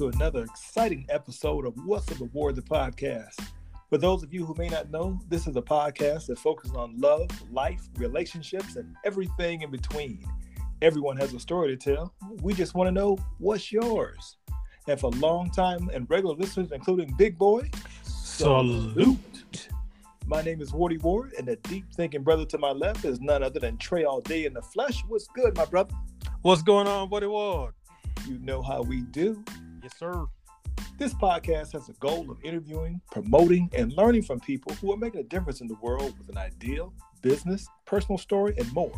to another exciting episode of What's Up Aboard the podcast. For those of you who may not know, this is a podcast that focuses on love, life, relationships, and everything in between. Everyone has a story to tell. We just want to know what's yours. And for long time and regular listeners, including Big Boy, Salute. My name is Wardy Ward, and the deep thinking brother to my left is none other than Trey All Day in the flesh. What's good, my brother? What's going on, Buddy Ward? You know how we do. Yes, sir. This podcast has a goal of interviewing, promoting, and learning from people who are making a difference in the world with an ideal, business, personal story, and more.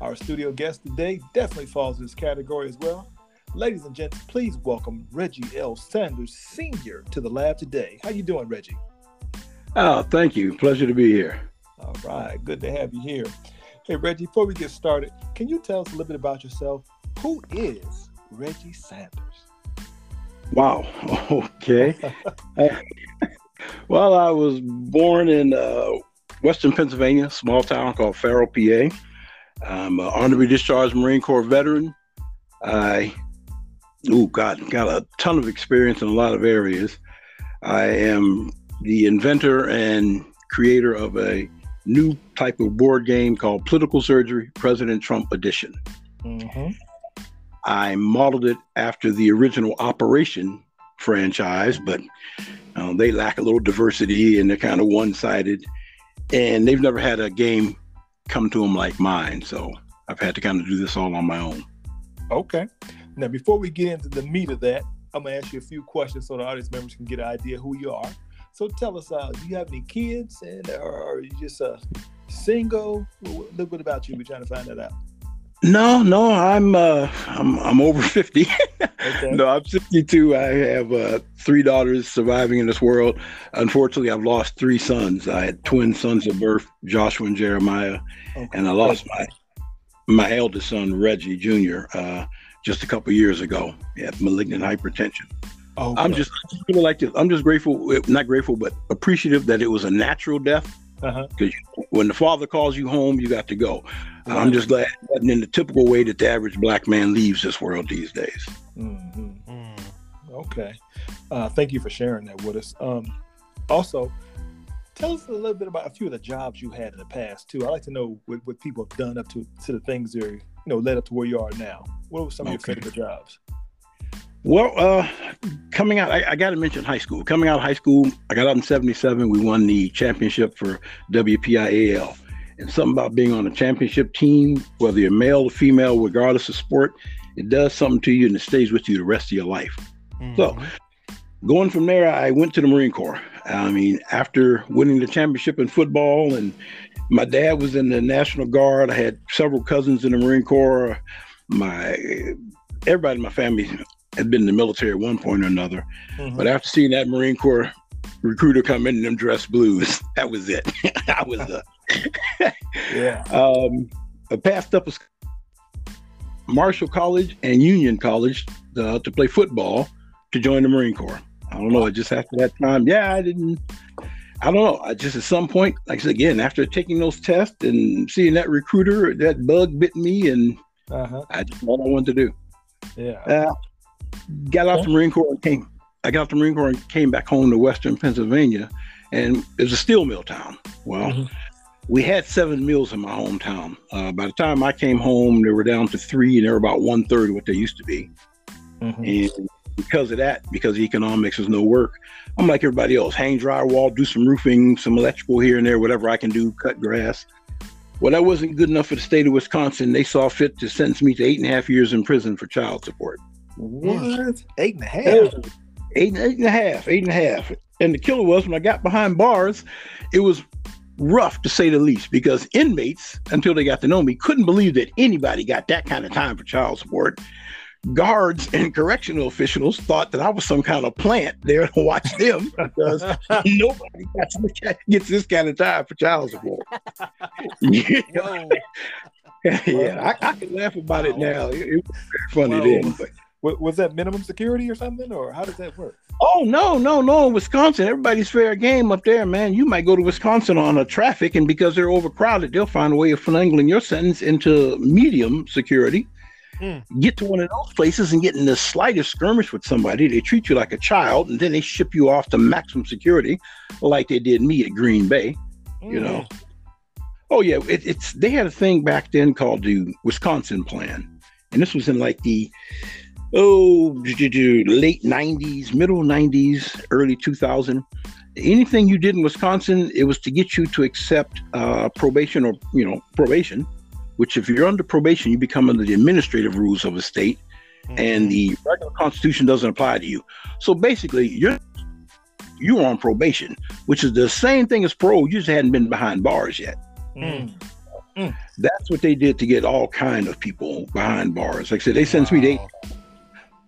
Our studio guest today definitely falls in this category as well. Ladies and gents, please welcome Reggie L. Sanders Sr. to the lab today. How you doing, Reggie? Oh, thank you. Pleasure to be here. All right, good to have you here. Hey, Reggie, before we get started, can you tell us a little bit about yourself? Who is Reggie Sanders? Wow. Okay. well, I was born in uh, Western Pennsylvania, small town called Farrell, PA. I'm an honorary discharged Marine Corps veteran. I, oh God, got a ton of experience in a lot of areas. I am the inventor and creator of a new type of board game called Political Surgery President Trump Edition. Mm-hmm. I modeled it after the original Operation franchise, but um, they lack a little diversity and they're kind of one sided. And they've never had a game come to them like mine. So I've had to kind of do this all on my own. Okay. Now, before we get into the meat of that, I'm gonna ask you a few questions so the audience members can get an idea who you are. So tell us, uh, do you have any kids, and or are you just uh, single? A little bit about you. We're trying to find that out. No, no, I'm uh, I'm I'm over fifty. Okay. no, I'm 62. I have uh, three daughters surviving in this world. Unfortunately, I've lost three sons. I had twin sons at birth, Joshua and Jeremiah, Okay. and I lost my my eldest son, Reggie Jr. Uh, just a couple years ago. He had malignant hypertension. Okay. I'm just I just really like to. I'm just grateful, not grateful, but appreciative that it was a natural death. Uh-huh. Because when the father calls you home, you got to go. Right. I'm just glad it wasn't in the typical way that the average black man leaves this world these days. hmm Mm. Okay. Uh, thank you for sharing that with us. Um, also, tell us a little bit about a few of the jobs you had in the past too. I like to know what, what people have done up to to the things that are, you know led up to where you are now. What were some of your Okay. favorite jobs? Well, uh, coming out, I, I got to mention high school. Coming out of high school, I got out in '77. We won the championship for WPIAL, and something about being on a championship team, whether you're male or female, regardless of sport, it does something to you and it stays with you the rest of your life. So, Mhm. going from there, I went to the Marine Corps. I mean, after winning the championship in football, and my dad was in the National Guard. I had several cousins in the Marine Corps. My everybody in my family had been in the military at one point or another. Mhm. But after seeing that Marine Corps recruiter come in and them dress blues, that was it. I was uh, yeah. um, I passed up a Marshall College and Union College uh, to play football to join the Marine Corps. I don't know. I just after that time, yeah, I didn't. I don't know. I just at some point, like I said again, after taking those tests and seeing that recruiter, that bug bit me, and Uh-huh. I just all I wanted to do. Yeah. Uh, got out the Marine Corps and came. I got out the Marine Corps and came back home to Western Pennsylvania, and it was a steel mill town. Well, Mhm. we had seven mills in my hometown. Uh, by the time I came home, they were down to three, and they were about one third of what they used to be. Mhm. And because of that, because economics, there's no work. I'm like everybody else: hang drywall, do some roofing, some electrical here and there, whatever I can do, cut grass. Well, that wasn't good enough for the state of Wisconsin. They saw fit to sentence me to eight and a half years in prison for child support. What? Eight and a half. Eight, eight and a half, eight and a half. And the killer was when I got behind bars, it was rough to say the least because inmates, until they got to know me, couldn't believe that anybody got that kind of time for child support. Guards and correctional officials thought that I was some kind of plant there to watch them because nobody gets, this kind of time for child support. yeah, yeah, I, I can laugh about it now. It, it was funny Whoa. then. But Was that minimum security or something, or how does that work? Oh no, no, no! In Wisconsin, everybody's fair game up there, man. You might go to Wisconsin on a traffic, and because they're overcrowded, they'll find a way of finagling your sentence into medium security. Mm. Get to one of those places and get in the slightest skirmish with somebody, they treat you like a child, and then they ship you off to maximum security, like they did me at Green Bay. You know. Oh yeah, it, it's they had a thing back then called the Wisconsin Plan, and this was in like the oh late '90s, middle '90s, early 2000. Anything you did in Wisconsin, it was to get you to accept uh, probation or you know probation. Which, if you're under probation, you become under the administrative rules of a state, Mm-hmm. and the regular constitution doesn't apply to you. So basically, you're you're on probation, which is the same thing as parole. You just hadn't been behind bars yet. Mm. That's what they did to get all kind of people behind bars. Like I said, they sentenced me to eight.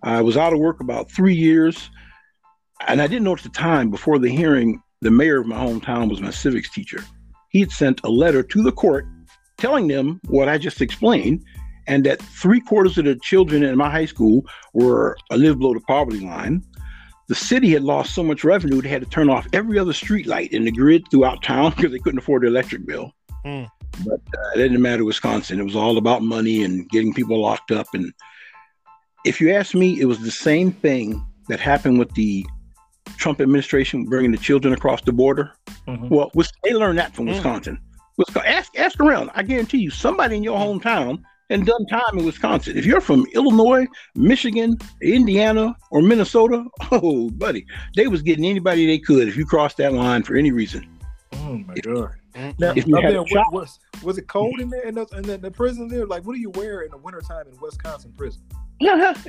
I was out of work about three years, and I didn't know at the time before the hearing. The mayor of my hometown was my civics teacher. He had sent a letter to the court telling them what I just explained, and that three quarters of the children in my high school were uh, live below the poverty line. The city had lost so much revenue they had to turn off every other street light in the grid throughout town because they couldn't afford the electric bill. Hmm. But uh, it didn't matter Wisconsin. It was all about money and getting people locked up. And if you ask me, it was the same thing that happened with the Trump administration bringing the children across the border. Mhm. Well, they learned that from Mm. Wisconsin. Wisconsin. Ask, ask around. I guarantee you, somebody in your hometown and done time in Wisconsin. If you're from Illinois, Michigan, Indiana, or Minnesota, oh, buddy, they was getting anybody they could if you crossed that line for any reason. Oh my If- god! Mm. Now, If you had there, a what, shot- was, was it cold in there in the, in the, the prison there? Like, what do you wear in the wintertime in Wisconsin prison?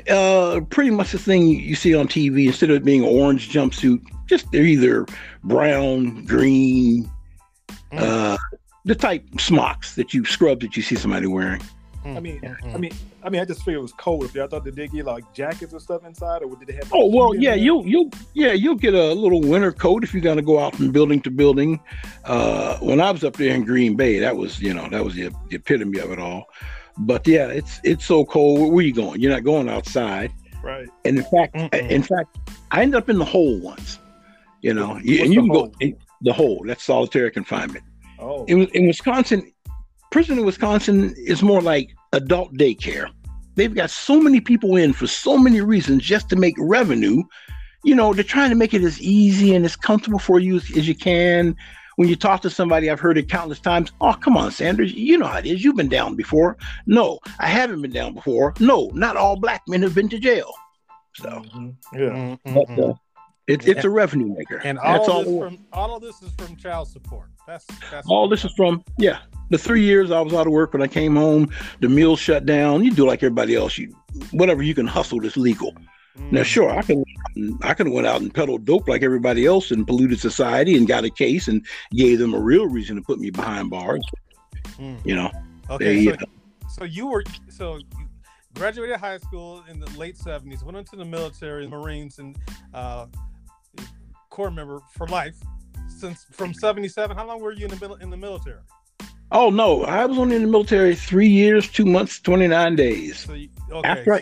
Uh, pretty much the thing you see on TV. Instead of it being orange jumpsuit, just they're either brown, green, Mm. uh, the type smocks that you scrub that you see somebody wearing. Mm. I mean, Mm. I mean, I mean, I just figured it was cold. If I thought they did get like jackets or stuff inside, or did they have? Oh well, heat in yeah, you you yeah you'll get a little winter coat if you're gonna go out from building to building. Uh, when I was up there in Green Bay, that was you know that was the, the epitome of it all. But yeah, it's it's so cold. Where are you going? You're not going outside. right. And in fact, Mm-mm. in fact, I ended up in the hole once. You know, you, What's and you can hole? go in the hole. That's solitary confinement. Oh, In, in Wisconsin, prison in Wisconsin is more like adult daycare. They've got so many people in for so many reasons just to make revenue. You know, they're trying to make it as easy and as comfortable for you as, as you can. When you talk to somebody, I've heard it countless times. Oh, come on, Sanders. You know how it is. You've been down before. No, I haven't been down before. No, not all black men have been to jail. So Mhm. yeah. Mm, mm, but, mm. uh, it, it's a revenue maker. And That's all all. this from all of this is from child support. That's that's All this is from yeah. The three years I was out of work when I came home, the mill shut down. You do like everybody else. You whatever you can hustle that's legal. Now, Mm. sure, I can I could have went out and peddled dope like everybody else and polluted society and got a case and gave them a real reason to put me behind bars. Mm. You know, Okay, they, so, so you were so you graduated high school in the late seventies, went into the military, Marines, and uh, Corps member for life since from seventy seven. How long were you in the in the military? oh no, I was only in the military three years, two months, twenty nine days. So you, okay, After I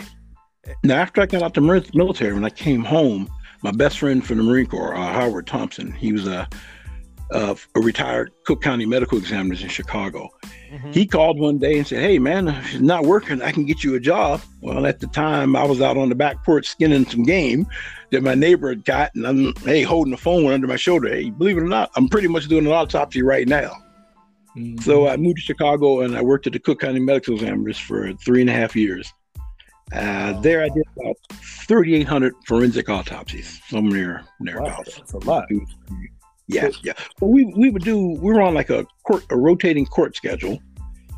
now after I got out the mil- military, when I came home, my best friend from the Marine Corps, uh, Howard Thompson, he was a, a a retired Cook County medical examiner in Chicago. Mhm. He called one day and said, "Hey man, if it's not working, I can get you a job." Well, at the time, I was out on the back porch skinning some game that my neighbor had got, and I'm hey holding the phone under my shoulder. Hey, believe it or not, I'm pretty much doing an autopsy right now. Mhm. So I moved to Chicago and I worked at the Cook County Medical Examiners for three and a half years. Uh, there I did about 3,800 forensic autopsies, somewhere wow, thereabouts. that's a lot. Yeah, yeah. But we we would do we were on like a court a rotating court schedule,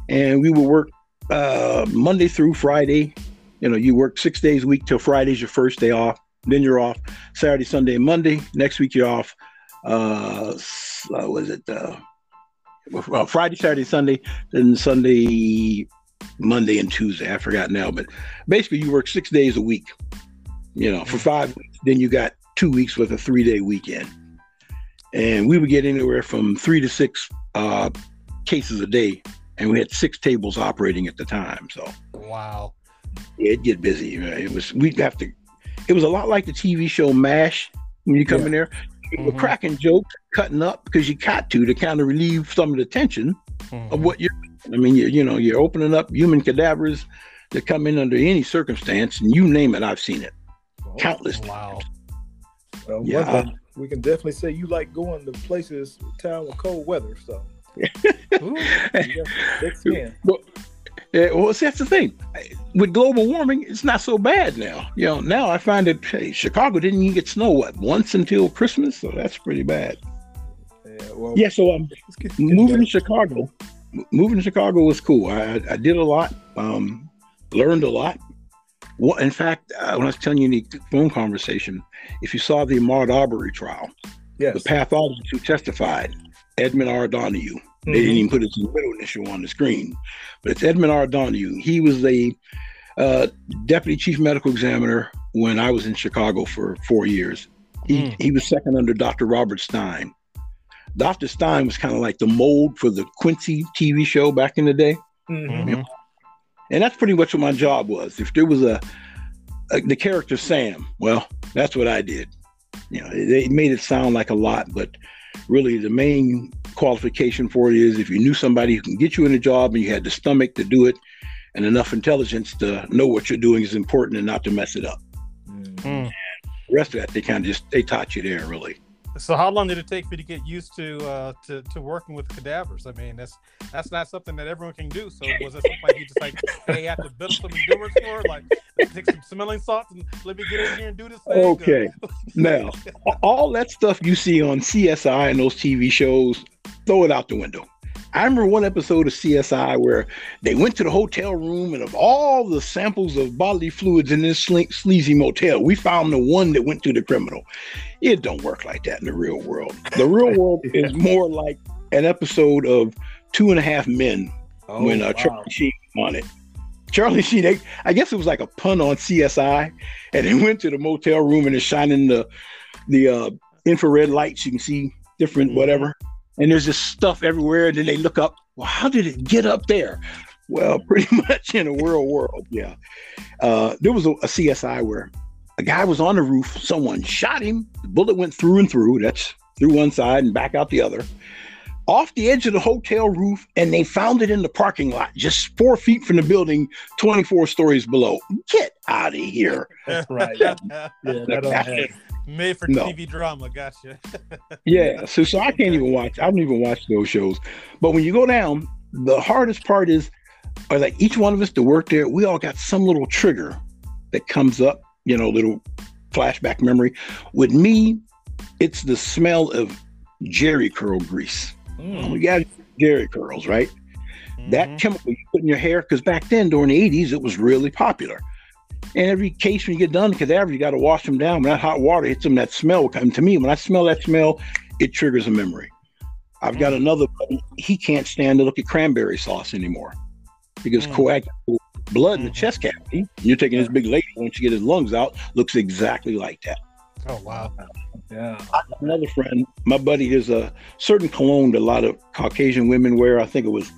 and we would work uh, Monday through Friday. You know, you work six days a week till Friday's your first day off. Then you're off Saturday, Sunday, Monday. Next week you're off. Uh, uh was it uh, well, Friday, Saturday, Sunday, then Sunday, Monday, and Tuesday. I forgot now, but basically you work six days a week. You know, for five weeks. Then you got two weeks with a three day weekend and we would get anywhere from three to six uh, cases a day, and we had six tables operating at the time. So Wow. yeah, it'd get busy. It was we'd have to. It was a lot like the TV show MASH. When you come Yeah. in there, you were cracking jokes, cutting up because you got to to kind of relieve some of the tension of Mhm. what you're. I mean, you, you know, you're opening up human cadavers that come in under any circumstance, and you name it, I've seen it Well, countless. Wow. well, Yeah. thing we can definitely say you like going to places, town with cold weather. So Ooh. you got. Well, yeah, well, see, that's the thing. With global warming, it's not so bad now. You know, now I find that hey, Chicago didn't even get snow what once until Christmas, so that's pretty bad. Yeah, well, Yeah, so um, let's get, get moving to. Chicago, m- moving to Chicago was cool. I, I did a lot, um, learned a lot. Well, in fact, uh, when I was telling you in the phone conversation, if you saw the Ahmaud Arbery trial, Yes. the pathologist who testified, Edmund R. Donoghue, they Mhm. didn't even put his middle initial on the screen, but it's Edmund R. Donoghue. He was a uh, deputy chief medical examiner when I was in Chicago for four years. He, Mm. he was second under Dr. Robert Stein. Dr. Stein was kind of like the mold for the Quincy TV show back in the day. Mhm. Mhm. And that's pretty much what my job was. If there was a, a the character Sam, well, that's what I did. You know, they made it sound like a lot, but really the main qualification for it is if you knew somebody who can get you in a job and you had the stomach to do it and enough intelligence to know what you're doing is important and not to mess it up. Mhm. Mm. The rest of that they kind of just they taught you there really. So how long did it take for you to get used to uh to, to working with cadavers? I mean, that's that's not something that everyone can do. So was it something like you just like, hey, I have to build some endurance for, like take some smelling salts and let me get in here and do this thing? Okay. Now, all that stuff you see on CSI and those TV shows, throw it out the window. I remember one episode of CSI where they went to the hotel room, and of all the samples of bodily fluids in this sleazy motel, we found the one that went to the criminal. It don't work like that in the real world. The real world is more like an episode of Two and a Half Men Oh, when uh, wow. Charlie Sheen on it. Charlie Sheen, they, I guess it was like a pun on CSI, and they went to the motel room and they're shining the the uh, infrared lights. You can see different Mhm. whatever, and there's just stuff everywhere. And then they look up. Well, how did it get up there? Well, pretty much in a real world, yeah. Uh, there was a, a CSI where a guy was on the roof. Someone shot him. The bullet went through and through. That's through one side and back out the other off the edge of the hotel roof and they found it in the parking lot just four feet from the building 24 stories below get out of here That's right. Yeah, that don't happen. Made for No. TV drama, gotcha. yeah so so i can't even watch i don't even watch those shows but when you go down the hardest part is are like each one of us to work there we all got some little trigger that comes up you know little flashback memory with me it's the smell of Jheri curl grease Mm. we got Jheri curls right that Mhm. chemical you put in your hair because back then during the 80s it was really popular and every case when you get done the cadaver you got to wash them down when that hot water hits them that smell will come to me when i smell that smell it triggers a memory i've got another buddy he can't stand to look at cranberry sauce anymore because Mm. coagulated blood in the Mhm. chest cavity you're taking this big lady once you get his lungs out looks exactly like that Oh wow. Yeah. another friend, my buddy, there's a certain cologne that a lot of Caucasian women wear. I think it was,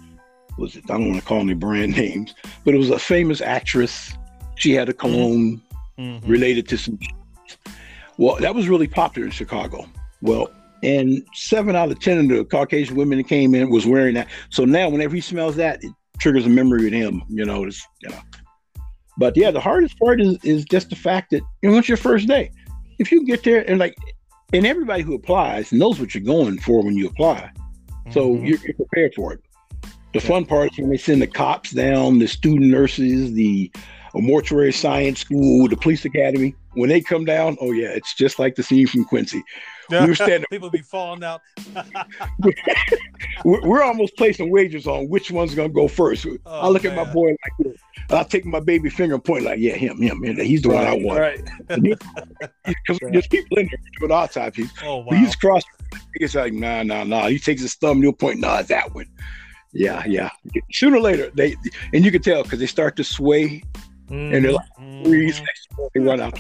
was it, I don't want to call any brand names, but it was a famous actress. She had a cologne Mhm. related to some. Well, that was really popular in Chicago. Well, and seven out of ten of the Caucasian women that came in was wearing that. So now, whenever he smells that, it triggers a memory with him. You know, it's you know. But yeah, the hardest part is is just the fact that you know it's your first day. If you get there and like, and everybody who applies knows what you're going for when you apply, so Mhm. you're, you're prepared for it. The fun part is when they send the cops down, the student nurses, the mortuary science school, the police academy. When they come down, oh yeah, it's just like the scene from Quincy. we were standing- People be falling out. We're, we're almost placing wagers on which one's gonna go first. I Oh, look at my boy like this. I'll take my baby finger and point like, yeah, him, him, him. He's the one I want. Right. Because there's people in there with autopsies. Oh wow. he's cross. He's like, nah, nah, nah. He takes his thumb and he'll point, nah, that one. Yeah, yeah. Sooner or later, they and you can tell because they start to sway Mm. and they're like, freeze. They run out.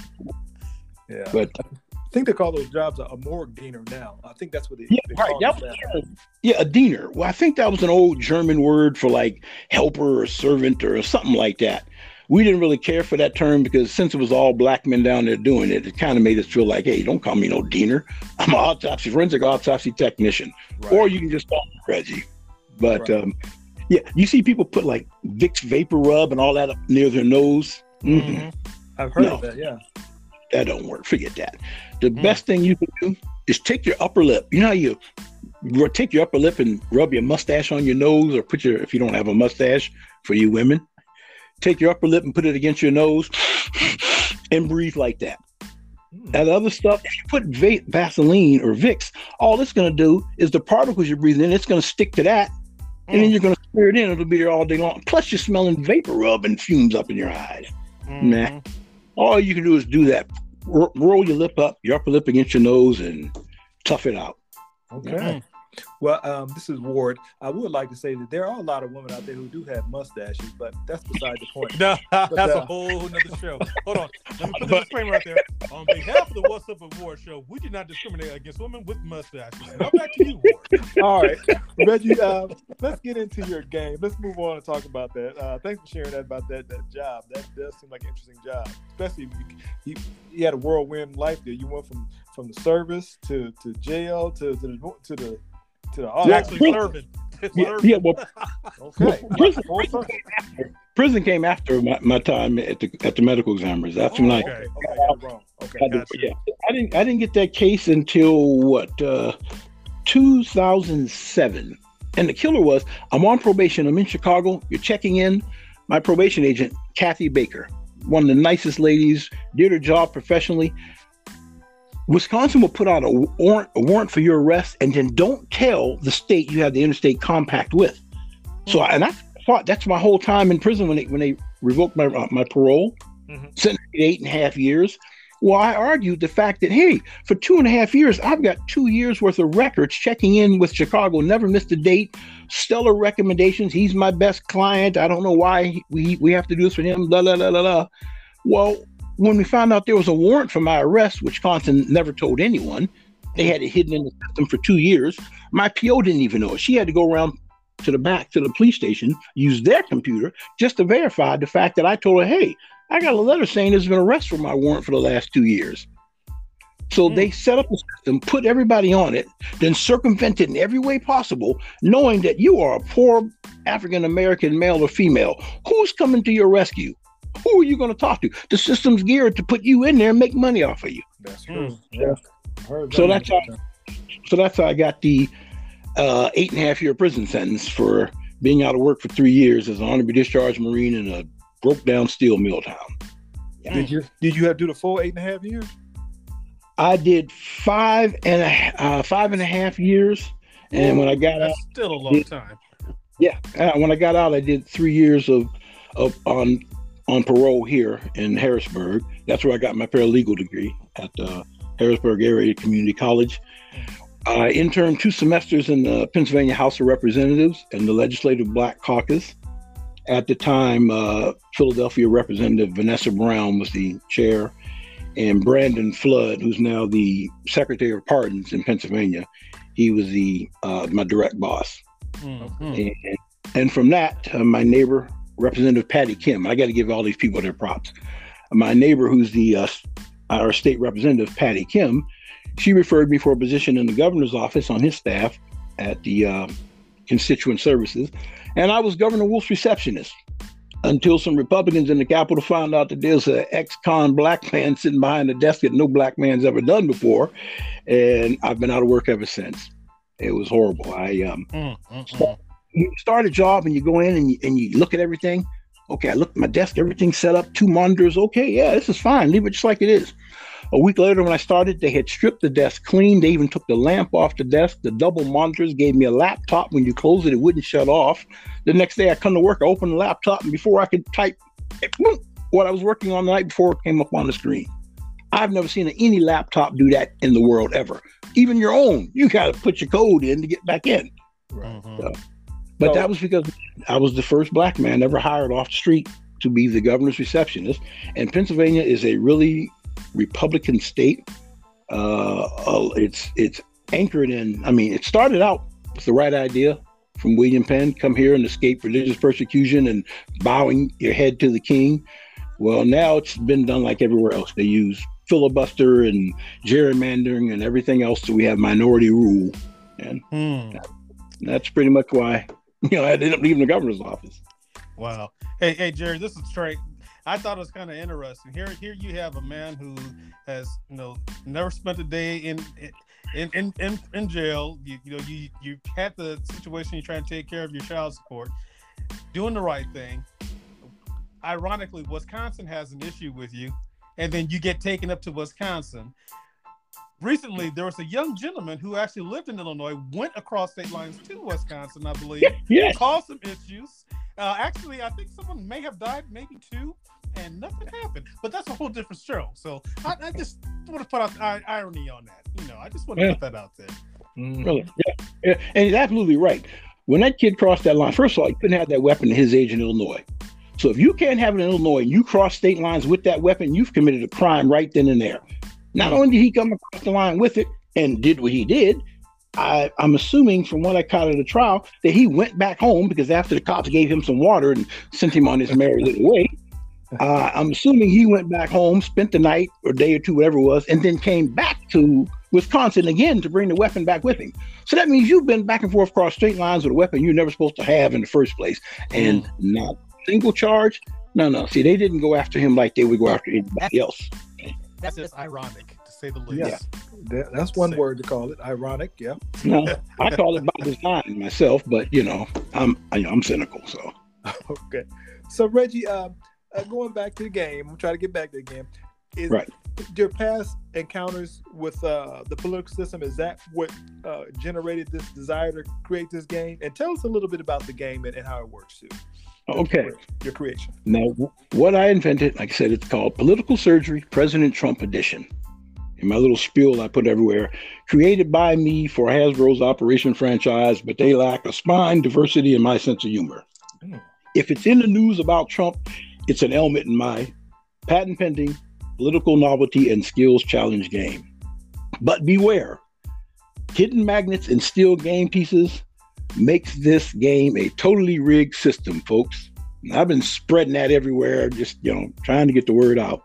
yeah. But I think they call those jobs a, a morgue diener now. I think that's what they, yeah, they right. call That it was, yeah, a diener. Well, I think that was an old German word for like helper or servant or something like that. We didn't really care for that term because since it was all black men down there doing it, it kind of made us feel like, hey, don't call me no diener. I'm an autopsy forensic autopsy technician. Right. or you can just call me Reggie. But Right. um, Yeah, you see people put like Vicks vapor rub and all that up near their nose. Mhm. Mhm. I've heard No. of that. Yeah. That don't work. Forget that. The Mm. best thing you can do is take your upper lip. You know how you take your upper lip and rub your mustache on your nose, or put your if you don't have a mustache for you women, take your upper lip and put it against your nose and breathe like that. Mm. That other stuff, if you put va- Vaseline or Vicks, all it's going to do is the particles you're breathing in, it's going to stick to that, and then Mm. you're going to smear it in. It'll be there all day long. Plus, you're smelling vapor rub and fumes up in your eyes. Nah. Mhm. All you can do is do that. R- roll your lip up, your upper lip against your nose, and tough it out. Okay. Mhm. Well, um, this is Ward. I would like to say that there are a lot of women out there who do have mustaches, but that's beside the point. No, that's uh, a whole nother show. Hold on. Let me put the disclaimer right there. On behalf of the What's Up Award Show, we do not discriminate against women with mustaches. Now back to you, Ward. All right, Reggie. Um, let's get into your game. Let's move on and talk about that. Uh, thanks for sharing that about that that job. That does seem like an interesting job, especially if you, you, you had a whirlwind life there. You went from from the service to to jail to to the to the to the Yeah, Actually prison. serving. Yeah, Serving. yeah, well, Okay, prison, Full circle. prison came after my, my time at the at the medical examiners. That's when I, okay, okay, I got it wrong. Okay, I, did- gotcha. yeah, I didn't I didn't get that case until what uh, 2007. And the killer was I'm on probation. I'm in Chicago. You're checking in. My probation agent, Kathy Baker, one of the nicest ladies, did her job professionally. Wisconsin will put out a warrant, a warrant for your arrest, and then don't tell the state you have the interstate compact with. So, and I thought that's my whole time in prison when they when they revoked my uh, my parole, Mhm. sentenced me eight and a half years. Well, I argued the fact that hey, for two and a half years, I've got two years worth of records checking in with Chicago, never missed a date, stellar recommendations. He's my best client. I don't know why we we have to do this for him. La la la la la. Well, when we found out there was a warrant for my arrest, which Wisconsin never told anyone, they had it hidden in the system for two years. My PO didn't even know it. She had to go around to the back to the police station, use their computer just to verify the fact that I told her, hey, I got a letter saying there's been arrest for my warrant for the last two years. So Hmm. they set up a system, put everybody on it, then circumvent it in every way possible, knowing that you are a poor African American male or female. Who's coming to your rescue? Who are you going to talk to? The system's geared to put you in there and make money off of you. That's Hmm. true. Yeah. Heard So that's how- So that's how I got the uh, eight and a half year prison sentence for being out of work for three years as an honorably discharged Marine in a broke down steel mill town. Did you did you have to do the full eight and a half years? I did five and a uh, five and a half years, and when I got out, That's still a long time. yeah, uh, when I got out, I did three years of of on on parole here in Harrisburg. That's where I got my paralegal degree at the Harrisburg Area Community College. I interned two semesters in the Pennsylvania House of Representatives and the Legislative Black Caucus. At the time, uh, Philadelphia Representative Vanessa Brown was the chair, and Brandon Flood, who's now the Secretary of Pardons in Pennsylvania, he was the uh, my direct boss. Mhm. And, and from that, uh, my neighbor, Representative Patty Kim, I got to give all these people their props. My neighbor, who's the uh, our state representative, Patty Kim, she referred me for a position in the governor's office on his staff at the uh, constituent services, and I was Governor Wolf's receptionist until some Republicans in the Capitol found out that there's an ex-con black man sitting behind a desk that no black man's ever done before, and I've been out of work ever since. It was horrible. I um, Mm, mm, mm. You start a job and you go in and you, and you look at everything. Okay, I look at my desk, everything's set up, two monitors. Okay, yeah, this is fine. Leave it just like it is. A week later, when I started, they had stripped the desk clean. They even took the lamp off the desk. The double monitors gave me a laptop. When you close it, it wouldn't shut off. The next day, I come to work, I open the laptop, and before I could type boom, what I was working on the night before came up on the screen. I've never seen any laptop do that in the world ever. Even your own, you got to put your code in to get back in. Mhm. But So- that was because I was the first black man ever hired off the street to be the governor's receptionist. And Pennsylvania is a really Republican state. Uh, uh, it's it's anchored in. I mean, it started out with the right idea from William Penn: come here and escape religious persecution and bowing your head to the king. Well, now it's been done like everywhere else. They use filibuster and gerrymandering and everything else. So we have minority rule, and Hmm. that's pretty much why You know, I ended up leaving the governor's office. Wow. Hey, hey, Jerry, this is Trey. I thought it was kind of interesting. Here, here you have a man who has, you know, never spent a day in in in in, in jail. You, you know, you you had the situation. You're trying to take care of your child support, doing the right thing. Ironically, Wisconsin has an issue with you, and then you get taken up to Wisconsin. Recently, there was a young gentleman who actually lived in Illinois, went across state lines to Wisconsin, I believe, Yeah. caused some issues. Uh, actually, I think someone may have died, maybe two, and nothing happened. But that's a whole different show. So I, I just want to put out i- irony on that. You know, I just want to Yeah. put that out there. Mhm. Really? Yeah. yeah. And he's absolutely right. When that kid crossed that line, first of all, he couldn't have that weapon at his age in Illinois. So if you can't have it in Illinois and you cross state lines with that weapon, you've committed a crime right then and there. Not only did he come across the line with it and did what he did, I, I'm assuming from what I caught at the trial that he went back home because after the cops gave him some water and sent him on his merry little way, uh, I'm assuming he went back home, spent the night or day or two, whatever it was, and then came back to Wisconsin again to bring the weapon back with him. So that means you've been back and forth across state lines with a weapon you're never supposed to have in the first place, and not single charge. No, no. See, they didn't go after him like they would go after anybody else. That's just ironic, to say the least. Yeah. That- that's one Sick. word to call it. Ironic. Yeah. No, I call it by design myself, but you know, I'm I, I'm cynical. So Okay. So Reggie, um, uh, going back to the game, I'm trying to get back to the game. Is Right. your past encounters with uh, the political system is that what uh, generated this desire to create this game? And tell us a little bit about the game and, and how it works too. Okay. Your creation. Now, what I invented, like I said, it's called Political Surgery President Trump Edition. In my little spiel I put everywhere, created by me for Hasbro's Operation franchise, but they lack a spine, diversity, and my sense of humor. Mm. If it's in the news about Trump, it's an element in my patent pending political novelty and skills challenge game. But beware, hidden magnets and steel game pieces makes this game a totally rigged system, folks. I've been spreading that everywhere, just you know, trying to get the word out.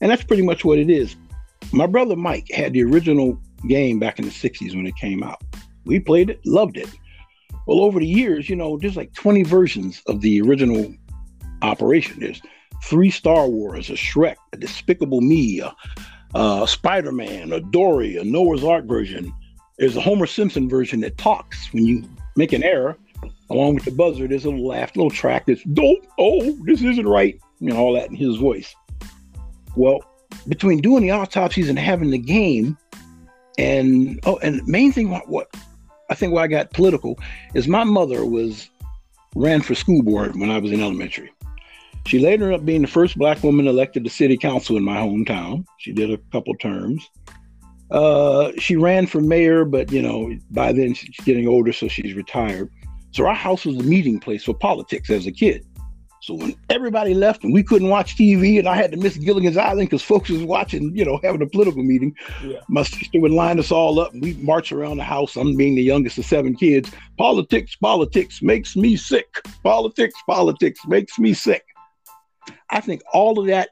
And that's pretty much what it is. My brother Mike had the original game back in the 60s when it came out. We played it, loved it. Well, over the years, you know, there's like 20 versions of the original operation. There's three Star Wars, a Shrek, a Despicable Me, a, a Spider Man, a Dory, a Noah's Ark version. There's a Homer Simpson version that talks when you make an error. Along with the buzzer, there's a little laugh, a little track that's don't, oh, this isn't right, you know, all that in his voice. Well, between doing the autopsies and having the game, and oh, and the main thing what, what I think why I got political is my mother was ran for school board when I was in elementary. She later ended up being the first black woman elected to city council in my hometown. She did a couple terms. Uh, she ran for mayor, but you know, by then she's getting older, so she's retired. So our house was a meeting place for politics as a kid. So when everybody left and we couldn't watch TV, and I had to miss Gilligan's Island because folks was watching, you know, having a political meeting, Yeah. my sister would line us all up and we'd march around the house. I'm being the youngest of seven kids. Politics, politics makes me sick. Politics, politics makes me sick. I think all of that,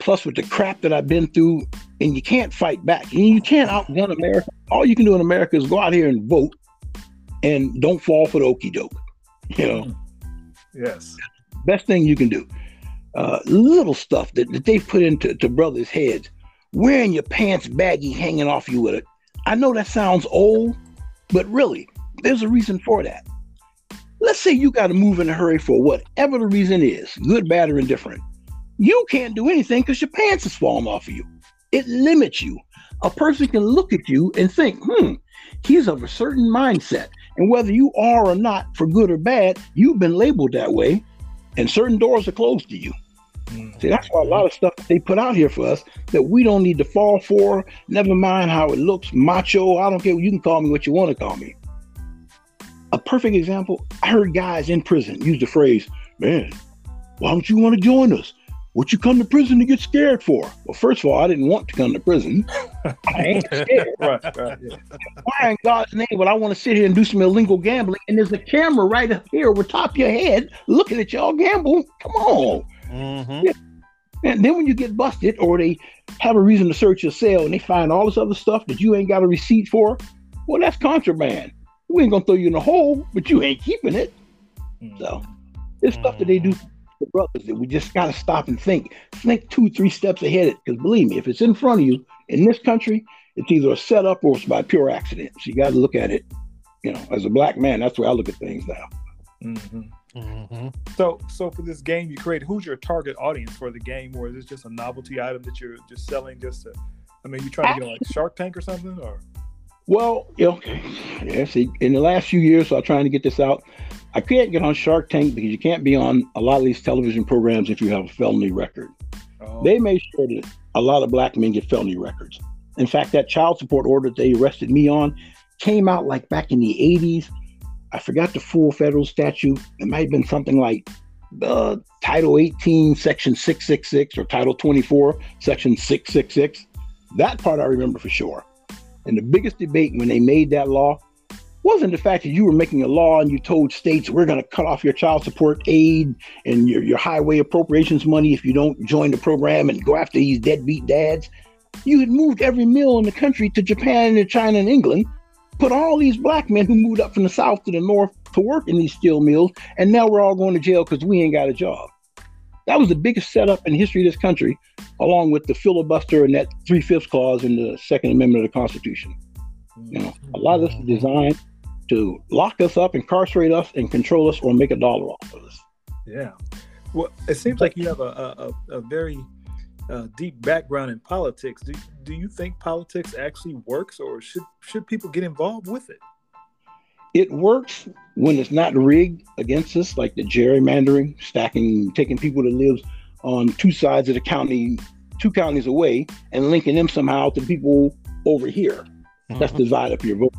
plus with the crap that I've been through, and you can't fight back. And you can't outgun America. All you can do in America is go out here and vote and don't fall for the okey doke. You know, Yes. best thing you can do. Uh, little stuff that, that they've put into to brothers' heads, wearing your pants baggy, hanging off you with it. I know that sounds old, but really, there's a reason for that. Let's say you got to move in a hurry for whatever the reason is, good, bad, or indifferent. You can't do anything because your pants is falling off of you. It limits you. A person can look at you and think, hmm, he's of a certain mindset. And whether you are or not, for good or bad, you've been labeled that way, and certain doors are closed to you. See, that's why a lot of stuff they put out here for us that we don't need to fall for. Never mind how it looks, macho. I don't care. You can call me what you want to call me. A perfect example I heard guys in prison use the phrase, man, why don't you want to join us? What you come to prison to get scared for? Well, first of all, I didn't want to come to prison. I ain't scared. right. Right. Yeah. Why in God's name would I want to sit here and do some illegal gambling? And there's a camera right up here over top of your head looking at y'all gamble. Come on. Mm-hmm. And then when you get busted or they have a reason to search your cell and they find all this other stuff that you ain't got a receipt for, well, that's contraband. We ain't gonna throw you in a hole, but you ain't keeping it. Mm-hmm. So it's stuff that they do for brothers that we just got to stop and think. Think two, three steps ahead. Because believe me, if it's in front of you in this country, it's either a setup or it's by pure accident. So you got to look at it, you know, as a black man. That's the way I look at things now. Mm-hmm. Mm-hmm. So, so for this game you create, who's your target audience for the game, or is this just a novelty item that you're just selling? Just to, I mean, you trying to get on like Shark Tank or something, or? Well, okay, yeah. See, in the last few years, I'm trying to get this out. I can't get on Shark Tank because you can't be on a lot of these television programs if you have a felony record. Oh. They made sure that a lot of black men get felony records. In fact, that child support order they arrested me on came out like back in the 80s. I forgot the full federal statute. It might have been something like uh, Title 18, Section 666, or Title 24, Section 666. That part I remember for sure. And the biggest debate when they made that law wasn't the fact that you were making a law and you told states we're going to cut off your child support aid and your, your highway appropriations money if you don't join the program and go after these deadbeat dads. You had moved every mill in the country to Japan and China and England, put all these black men who moved up from the south to the north to work in these steel mills, and now we're all going to jail because we ain't got a job. That was the biggest setup in history of this country, along with the filibuster and that three fifths clause in the Second Amendment of the Constitution. You know, a lot of this is designed to lock us up, incarcerate us, and control us, or make a dollar off of us. Yeah. Well, it seems like you have a, a, a very uh, deep background in politics. Do, do you think politics actually works, or should should people get involved with it? It works when it's not rigged against us, like the gerrymandering, stacking, taking people that live on two sides of the county, two counties away, and linking them somehow to people over here. Mm-hmm. That's divide up your vote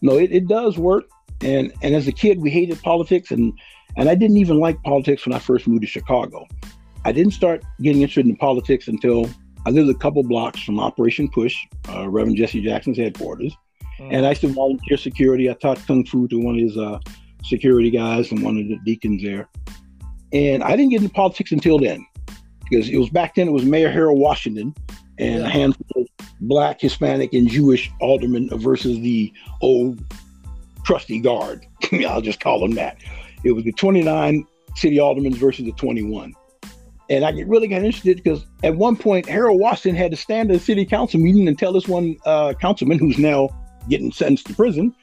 no, it, it does work. And and as a kid, we hated politics, and and I didn't even like politics when I first moved to Chicago. I didn't start getting interested in politics until I lived a couple blocks from Operation Push, uh, Reverend Jesse Jackson's headquarters, mm. and I used to volunteer security. I taught kung fu to one of his uh, security guys and one of the deacons there. And I didn't get into politics until then, because it was back then. It was Mayor Harold Washington and a handful of black, Hispanic, and Jewish aldermen versus the old trusty guard. I'll just call them that. It was the 29 city aldermen versus the 21. And I really got interested because at one point, Harold Washington had to stand at a city council meeting and tell this one uh, councilman who's now getting sentenced to prison,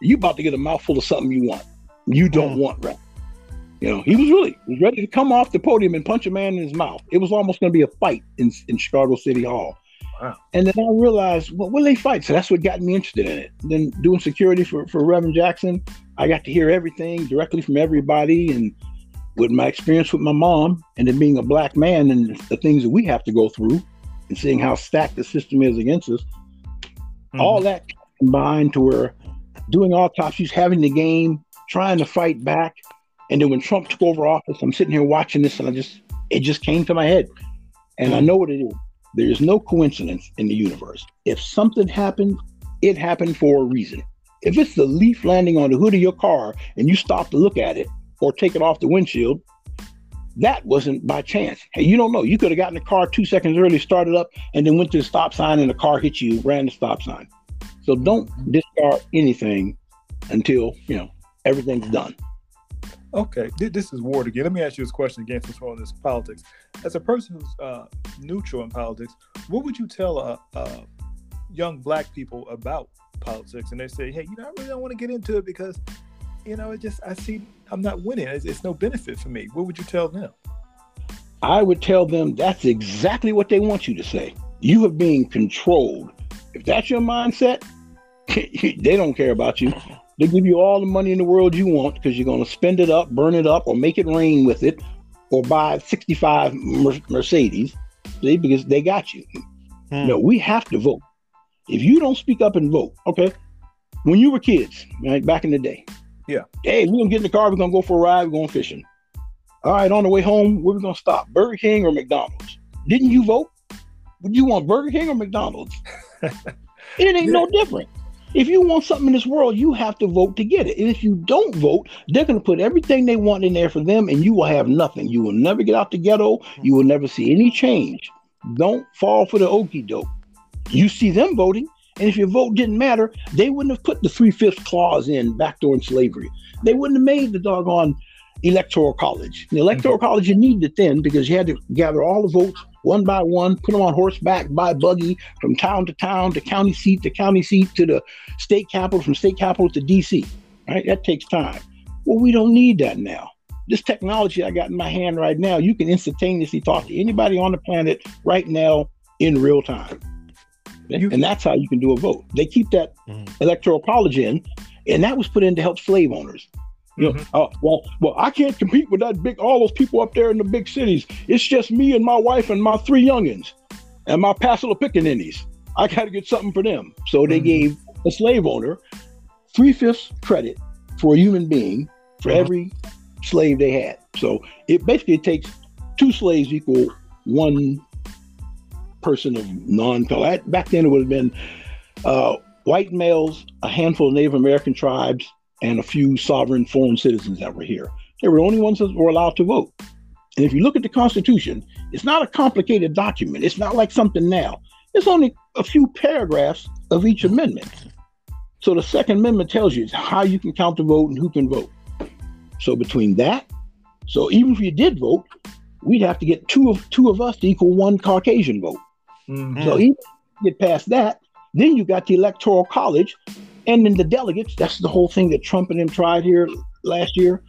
you about to get a mouthful of something you want. You don't mm. want right. You know, he was really he was ready to come off the podium and punch a man in his mouth. It was almost going to be a fight in, in Chicago City Hall. Wow. And then I realized, well, what do they fight? So that's what got me interested in it. then doing security for, for Reverend Jackson, I got to hear everything directly from everybody. And with my experience with my mom and then being a black man and the things that we have to go through and seeing how stacked the system is against us, mm-hmm. all that combined to where doing autopsies, having the game, trying to fight back. And then when Trump took over office, I'm sitting here watching this and I just, it just came to my head. And. I mm. know what it is. There is no coincidence in the universe. If something happened, it happened for a reason. If it's the leaf landing on the hood of your car and you stop to look at it or take it off the windshield, that wasn't by chance. Hey, you don't know. You could have gotten the car two seconds early, started up, and then went to the stop sign and the car hit you, ran the stop sign. So don't discard anything until, you know, everything's done. Okay, this is Ward again. Let me ask you this question again since we're on this politics. As a person who's uh, neutral in politics, what would you tell uh, uh, young black people about politics? And they say, hey, you know, I really don't want to get into it because, you know, it just, I see I'm not winning. It's, it's no benefit for me. What would you tell them? I would tell them that's exactly what they want you to say. You are being controlled. If that's your mindset, they don't care about you. They give you all the money in the world you want because you're going to spend it up, burn it up, or make it rain with it, or buy 65 Mercedes, see, because they got you. Hmm. No, we have to vote. If you don't speak up and vote, okay, when you were kids, right, back in the day, yeah, hey, we're gonna get in the car, we're gonna go for a ride, we're going fishing. All right, on the way home, where we gonna stop? Burger King or McDonald's? Didn't you vote? Would you want Burger King or McDonald's? it ain't yeah. no different. If you want something in this world, you have to vote to get it. And if you don't vote, they're going to put everything they want in there for them, and you will have nothing. You will never get out the ghetto. You will never see any change. Don't fall for the okey doke. You see them voting, And if your vote didn't matter, they wouldn't have put the three fifths clause in back during slavery. They wouldn't have made the doggone electoral college. The electoral mm-hmm. college you needed it then because you had to gather all the votes one by one, put them on horseback by buggy from town to town, to county seat to county seat to the state capital, from state capital to DC. Right? That takes time. Well, we don't need that now. This technology I got in my hand right now, you can instantaneously talk to anybody on the planet right now in real time. You, and that's how you can do a vote. They keep that mm. electoral college in, and that was put in to help slave owners. You know, mm-hmm. uh, well, well, I can't compete with that big, all those people up there in the big cities. It's just me and my wife and my three youngins and my passel of pickaninnies. I got to get something for them. So they mm-hmm. gave a slave owner three fifths credit for a human being for mm-hmm. every slave they had. So it basically takes two slaves equal one person of non-color. Back then, it would have been uh, white males, a handful of Native American tribes, and a few sovereign foreign citizens that were here. They were the only ones that were allowed to vote. And if you look at the Constitution, it's not a complicated document. It's not like something now. It's only a few paragraphs of each amendment. So the Second Amendment tells you how you can count the vote and who can vote. So between that, so even if you did vote, we'd have to get two of two of us to equal one Caucasian vote. Mm-hmm. So even get past that, then you got the Electoral College, and then the delegates, that's the whole thing that Trump and them tried here last year.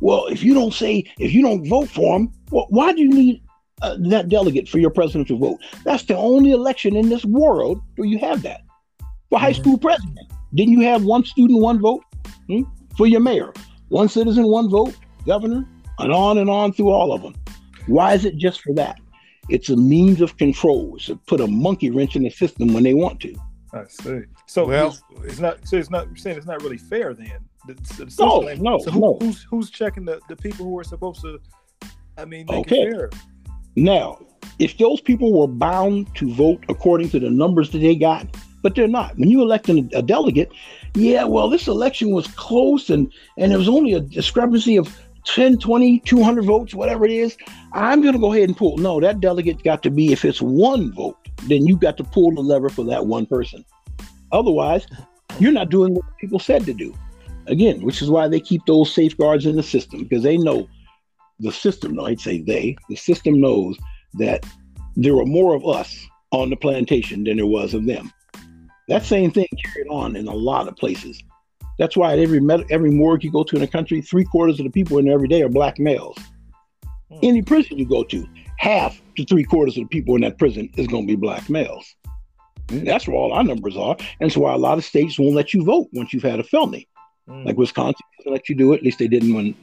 Well, if you don't say, if you don't vote for him, well, why do you need uh, that delegate for your presidential vote? That's the only election in this world where you have that. For high mm-hmm. school president, didn't you have one student, one vote? Hmm? For your mayor, one citizen, one vote, governor, and on and on through all of them. Why is it just for that? It's a means of control. It's to put a monkey wrench in the system when they want to. I see. So well, it's, it's not. So it's not saying it's not really fair then. The, the no, no, so who, no. Who's who's checking the, the people who are supposed to? I mean, okay. Now, if those people were bound to vote according to the numbers that they got, but they're not. When you elect a, a delegate, yeah, well, this election was close and and there was only a discrepancy of 10, 20, 200 votes, whatever it is. I'm going to go ahead and pull. No, that delegate got to be, if it's one vote, then you got to pull the lever for that one person. Otherwise, you're not doing what people said to do. Again, which is why they keep those safeguards in the system because they know the system, no, I'd say they, the system knows that there were more of us on the plantation than there was of them. That same thing carried on in a lot of places. That's why at every med- every morgue you go to in the country, three quarters of the people in there every day are black males. Hmm. Any prison you go to, half to three quarters of the people in that prison is going to be black males. And that's where all our numbers are. And so why a lot of states won't let you vote once you've had a felony. Mm. Like Wisconsin doesn't let you do it. At least they didn't when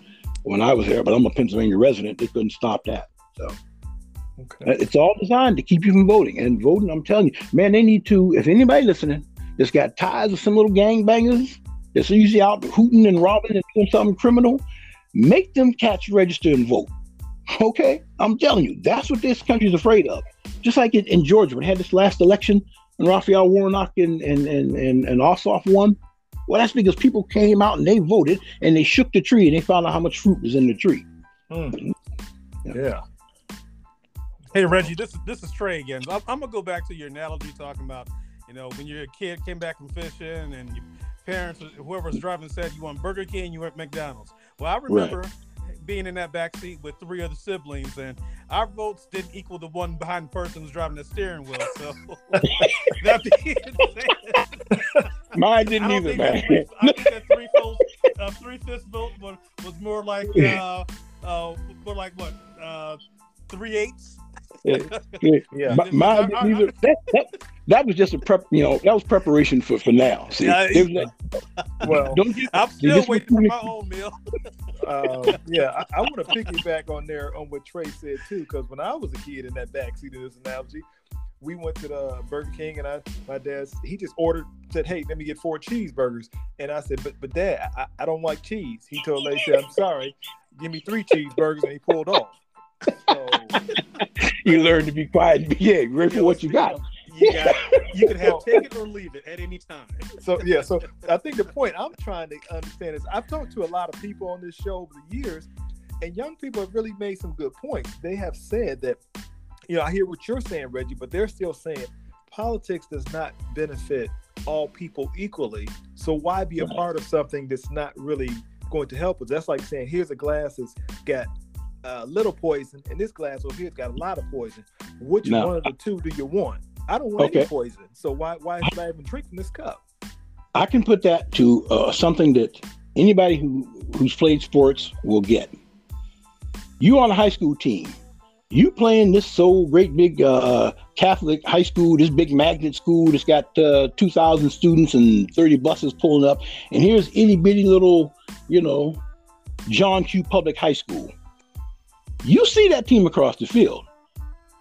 when I was there, but I'm a Pennsylvania resident. They couldn't stop that. So okay. Uh, it's all designed to keep you from voting. And voting, I'm telling you, man, they need to, if anybody listening that's got ties with some little gangbangers that's usually out hooting and robbing and doing something criminal, make them catch, register, and vote. Okay, I'm telling you, that's what this country's afraid of. Just like in, in Georgia, when they had this last election, and Raphael Warnock and and and and, and Ossoff won. Well, that's because people came out and they voted and they shook the tree and they found out how much fruit was in the tree. Mm. Yeah. yeah. Hey Reggie, this is this is Trey again. I'm, I'm, gonna go back to your analogy talking about, you know, when you're a kid, came back from fishing, and your parents, whoever was driving, said you want Burger King, you want McDonald's. Well, I remember right being in that back seat with three other siblings, and our votes didn't equal the one behind the person who's driving the steering wheel. So that being said, mine didn't either, man. Three, I think that three votes, uh, three fifths vote was, was more like uh, uh, more like what uh, three eighths. yeah, yeah. mine didn't either. That, that, that was just a prep. You know, that was preparation for for now. See, yeah, like, well, don't get, I'm still waiting for my own meal. uh, yeah, I, I want to piggyback on there on what Trey said too, because when I was a kid in that backseat of this analogy, we went to the Burger King and I, my dad, he just ordered, said, "Hey, let me get four cheeseburgers," and I said, "But, but Dad, I, I don't like cheese." He told me, said, "I'm sorry, give me three cheeseburgers," and he pulled off. So, you learn to be quiet and behave. Ready for what you got you got you can have take it or leave it at any time. So yeah, so I think the point I'm trying to understand is I've talked to a lot of people on this show over the years, and young people have really made some good points. They have said that, you know, I hear what you're saying, Reggie, but they're still saying politics does not benefit all people equally. So why be a part of something that's not really going to help us? That's like saying, here's a glass that's got a uh, little poison, and this glass over here's got a lot of poison. Which no. one of the two do you want? I don't want okay. any poison. So why why should I even drink from this cup? I can put that to uh, something that anybody who who's played sports will get. You on a high school team you playing this so great big uh, Catholic high school, this big magnet school that's got uh, 2,000 students and 30 buses pulling up, and here's itty bitty little, you know, John Q. Public High School. You see that team across the field.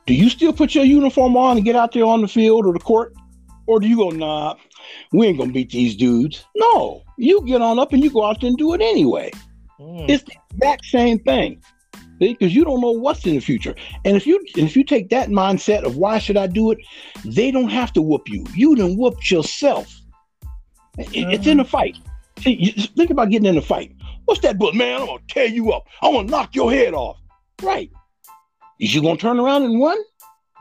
Do you still put your uniform on and get out there on the field or the court? Or do you go, nah, we ain't gonna beat these dudes? No, you get on up and you go out there and do it anyway. Mm. It's the exact same thing because you don't know what's in the future. And if you if you take that mindset of why should I do it, they don't have to whoop you. You done whooped yourself. It's in a fight. See, think about getting in a fight. What's that bullet, man? I'm gonna tear you up. I'm gonna knock your head off. Right? Is you gonna turn around and run?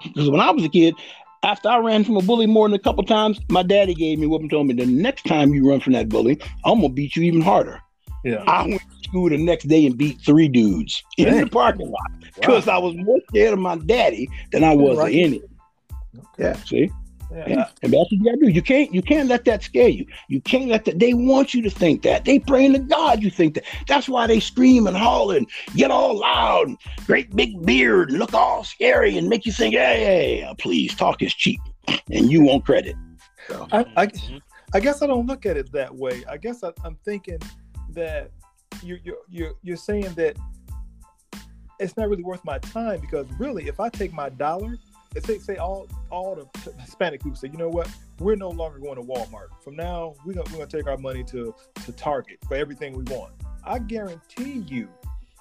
Because when I was a kid, after I ran from a bully more than a couple times, my daddy gave me what and told me the next time you run from that bully, I'm gonna beat you even harder. Yeah. I went to school the next day and beat three dudes Dang. in the parking lot because wow. I was more scared of my daddy than I was right. of any. Okay. Yeah, see? Yeah. And, and, that's what you gotta do. You can't you can't let that scare you. You can't let that they want you to think that. They praying to God you think that. That's why they scream and holler and get all loud and great big beard and look all scary and make you think, hey, hey uh, please talk is cheap and you want credit. So. I, I, mm-hmm. I guess I don't look at it that way. I guess I, I'm thinking that you're you're you're, you're saying that it's not really worth my time because really, if I take my dollar, say say all all the Hispanic people say, you know what, we're no longer going to Walmart. From now, we're gonna, we're gonna take our money to to Target for everything we want. I guarantee you,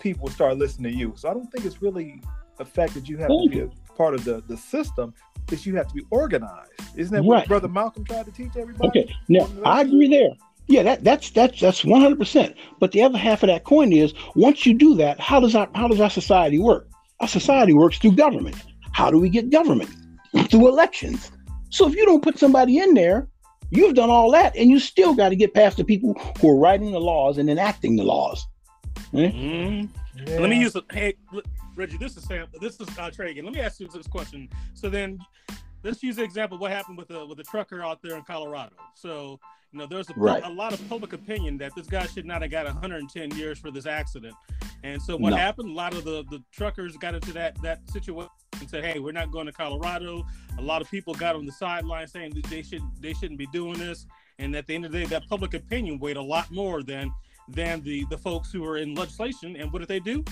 people will start listening to you. So I don't think it's really the fact that you have Thank to be a part of the the system. Is you have to be organized. Isn't that what Brother Malcolm tried to teach everybody? Okay, now I agree there. Yeah, that, that's that's that's one hundred percent. But the other half of that coin is once you do that, how does our how does our society work? Our society works through government. How do we get government? through elections. So if you don't put somebody in there, you've done all that, and you still got to get past the people who are writing the laws and enacting the laws. Mm-hmm. Yeah. Let me use a hey Reggie. This is Sam. This is uh, Trey again. Let me ask you this question. So then, let's use the example. What happened with the with the trucker out there in Colorado? So you know, there's a, right. a, lot of public opinion that this guy should not have got 110 years for this accident. And so what no. happened? A lot of the, the truckers got into that that situation and said, "Hey, we're not going to Colorado." A lot of people got on the sideline saying that they should they shouldn't be doing this. And at the end of the day, that public opinion weighed a lot more than than the the folks who are in legislation. And what did they do?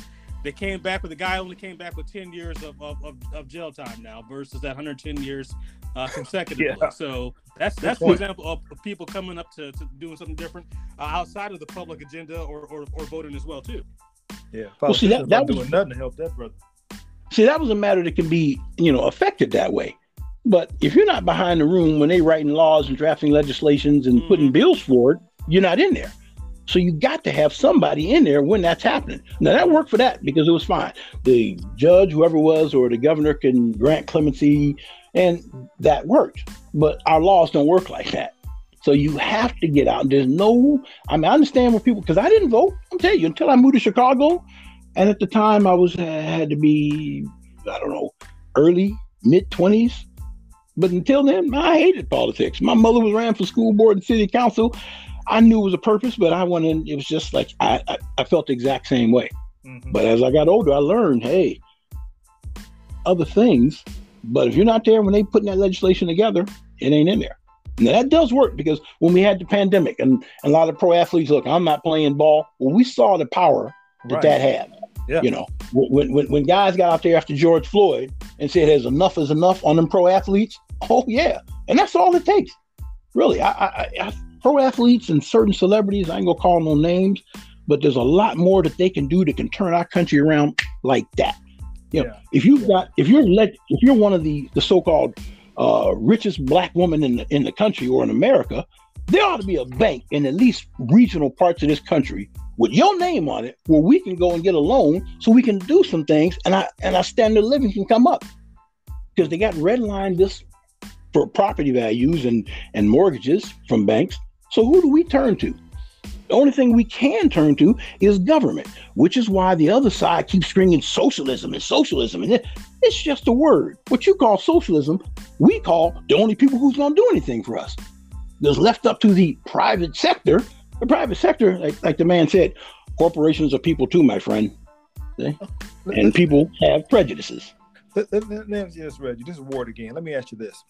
They came back with the guy only came back with 10 years of, of, of, of jail time now versus that 110 years uh, consecutively. Yeah. So that's that's an example of, of, people coming up to, to doing something different uh, outside of the public agenda or, or, or voting as well too. Yeah, well, see that, that was doing nothing to help that brother. See, that was a matter that can be you know affected that way. But if you're not behind the room when they're writing laws and drafting legislations and mm-hmm. putting bills forward, you're not in there. So you got to have somebody in there when that's happening. Now that worked for that because it was fine. The judge, whoever was, or the governor can grant clemency, and that worked. But our laws don't work like that. So you have to get out. There's no, I mean, I understand what people, because I didn't vote. I'm telling you, until I moved to Chicago, and at the time I was had to be, I don't know, early mid twenties. But until then, I hated politics. My mother was ran for school board and city council. I knew it was a purpose, but I went in. It was just like I, I, I felt the exact same way. Mm-hmm. But as I got older, I learned, hey, other things. But if you're not there when they putting that legislation together, it ain't in there. Now that does work because when we had the pandemic and, and a lot of pro athletes, look, I'm not playing ball. Well, we saw the power that right. that had. Yeah. You know, when, when when guys got out there after George Floyd and said, "There's enough is enough" on them pro athletes. Oh yeah, and that's all it takes. Really, I, I, I pro athletes and certain celebrities, I ain't gonna call no names, but there's a lot more that they can do that can turn our country around like that. You know, yeah. if you've got if you're let if you're one of the the so-called uh, richest black woman in the in the country or in America, there ought to be a bank in at least regional parts of this country with your name on it where we can go and get a loan so we can do some things and I and our standard of living can come up. Because they got redlined this for property values and, and mortgages from banks. So who do we turn to? The only thing we can turn to is government, which is why the other side keeps screaming socialism and socialism. And it's just a word. What you call socialism, we call the only people who's going to do anything for us. It's left up to the private sector. The private sector, like, like the man said, corporations are people too, my friend. See? And people have prejudices. Let, let, let, let me read you. This is Ward again. Let me ask you this.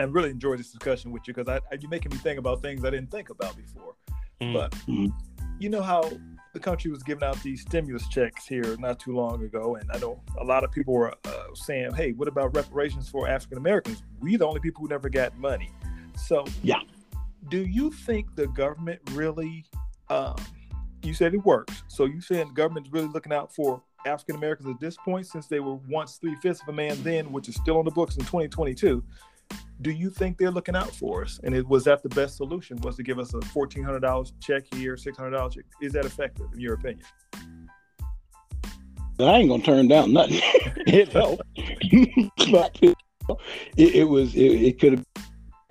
I really enjoyed this discussion with you because I, I, you're making me think about things I didn't think about before. Mm. But you know how the country was giving out these stimulus checks here not too long ago, and I know a lot of people were uh, saying, "Hey, what about reparations for African Americans? We the only people who never got money." So, yeah, do you think the government really? Um, you said it works. So you saying the government's really looking out for African Americans at this point, since they were once three fifths of a man then, which is still on the books in 2022 do you think they're looking out for us? And it was that the best solution was to give us a fourteen hundred dollars check here, six hundred dollars check. Is that effective in your opinion? I ain't gonna turn down nothing. it helped, but it, it was it, it could have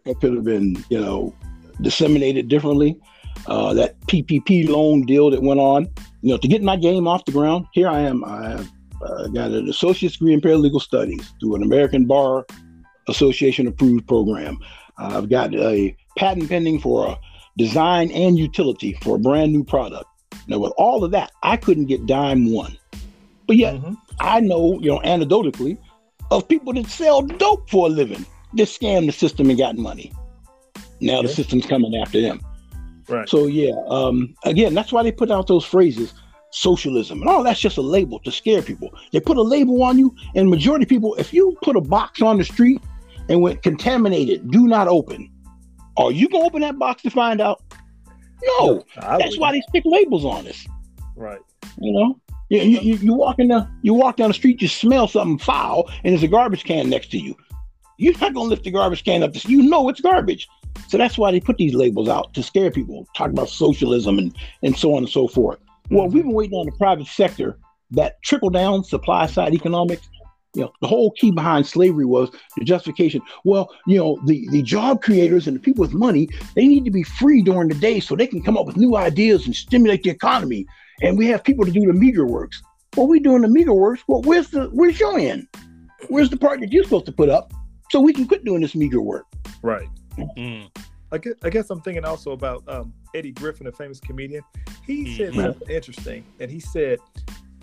it could have been you know disseminated differently. Uh, that PPP loan deal that went on, you know, to get my game off the ground. Here I am. I have uh, got an associate's degree in paralegal studies through an American Bar Association approved program. Uh, I've got a patent pending for a design and utility for a brand new product. Now, with all of that, I couldn't get dime one. But yet, mm-hmm. I know, you know, anecdotally, of people that sell dope for a living that scam the system and got money. Now the system's coming after them. Right. So yeah, um, again, that's why they put out those phrases, socialism, and all that's just a label to scare people. They put a label on you, and majority of people, if you put a box on the street and went contaminated, do not open. Are you gonna open that box to find out? No, that's why they stick labels on us. Right. You know, you, you, you walk in the you walk down the street, you smell something foul, and there's a garbage can next to you. You're not gonna lift the garbage can up. To, you know it's garbage. So that's why they put these labels out to scare people. Talk about socialism and and so on and so forth. Well, we've been waiting on the private sector that trickle down supply side economics you know, the whole key behind slavery was the justification. Well, you know, the, the job creators and the people with money, they need to be free during the day so they can come up with new ideas and stimulate the economy. And we have people to do the meager works. Well, we doing the meager works. Well, where's the where's your end? Where's the part that you're supposed to put up so we can quit doing this meager work? Right. Mm. I, guess, I guess I'm thinking also about um, Eddie Griffin, a famous comedian. He said mm-hmm. something interesting, and he said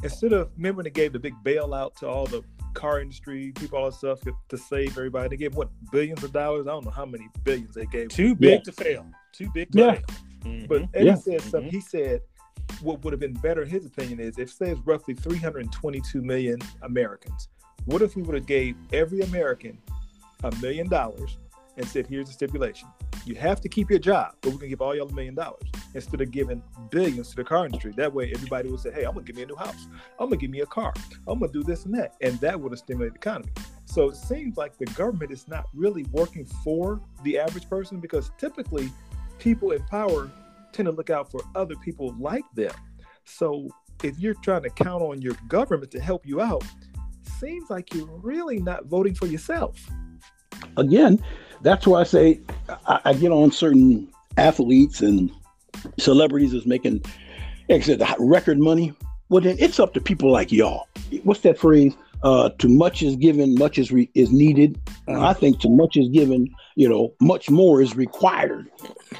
instead of remember they gave the big bailout to all the car industry, people, all that stuff to save everybody. They gave what billions of dollars? I don't know how many billions they gave. Too big yeah. to fail. Too big to yeah. fail. Mm-hmm. But Eddie yeah. said something. Mm-hmm. He said what would have been better, in his opinion, is if say it's roughly 322 million Americans. What if we would have gave every American a million dollars and said, here's the stipulation. You have to keep your job, but we're gonna give all y'all a million dollars instead of giving billions to the car industry. That way everybody would say, Hey, I'm gonna give me a new house. I'm gonna give me a car. I'm gonna do this and that. And that would have stimulated the economy. So it seems like the government is not really working for the average person because typically people in power tend to look out for other people like them. So if you're trying to count on your government to help you out, seems like you're really not voting for yourself. Again, that's why I say I, I get on certain athletes and celebrities is making, said, record money. Well, then it's up to people like y'all. What's that phrase? Uh, too much is given, much is re- is needed. Uh, I think too much is given. You know, much more is required.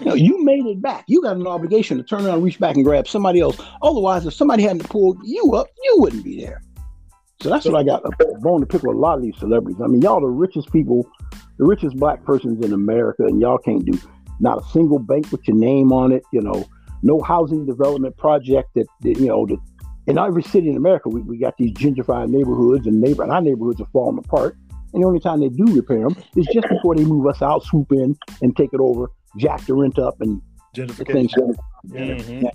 You know, you made it back. You got an obligation to turn around, reach back, and grab somebody else. Otherwise, if somebody hadn't pulled you up, you wouldn't be there. So that's what I got a bone to pick with a lot of these celebrities. I mean, y'all the richest people the richest black persons in America, and y'all can't do not a single bank with your name on it. You know, no housing development project that, that you know that in every city in America we, we got these gentrified neighborhoods and neighbor and our neighborhoods are falling apart. And the only time they do repair them is just before they move us out, swoop in and take it over, jack the rent up, and gentrification. Mm-hmm.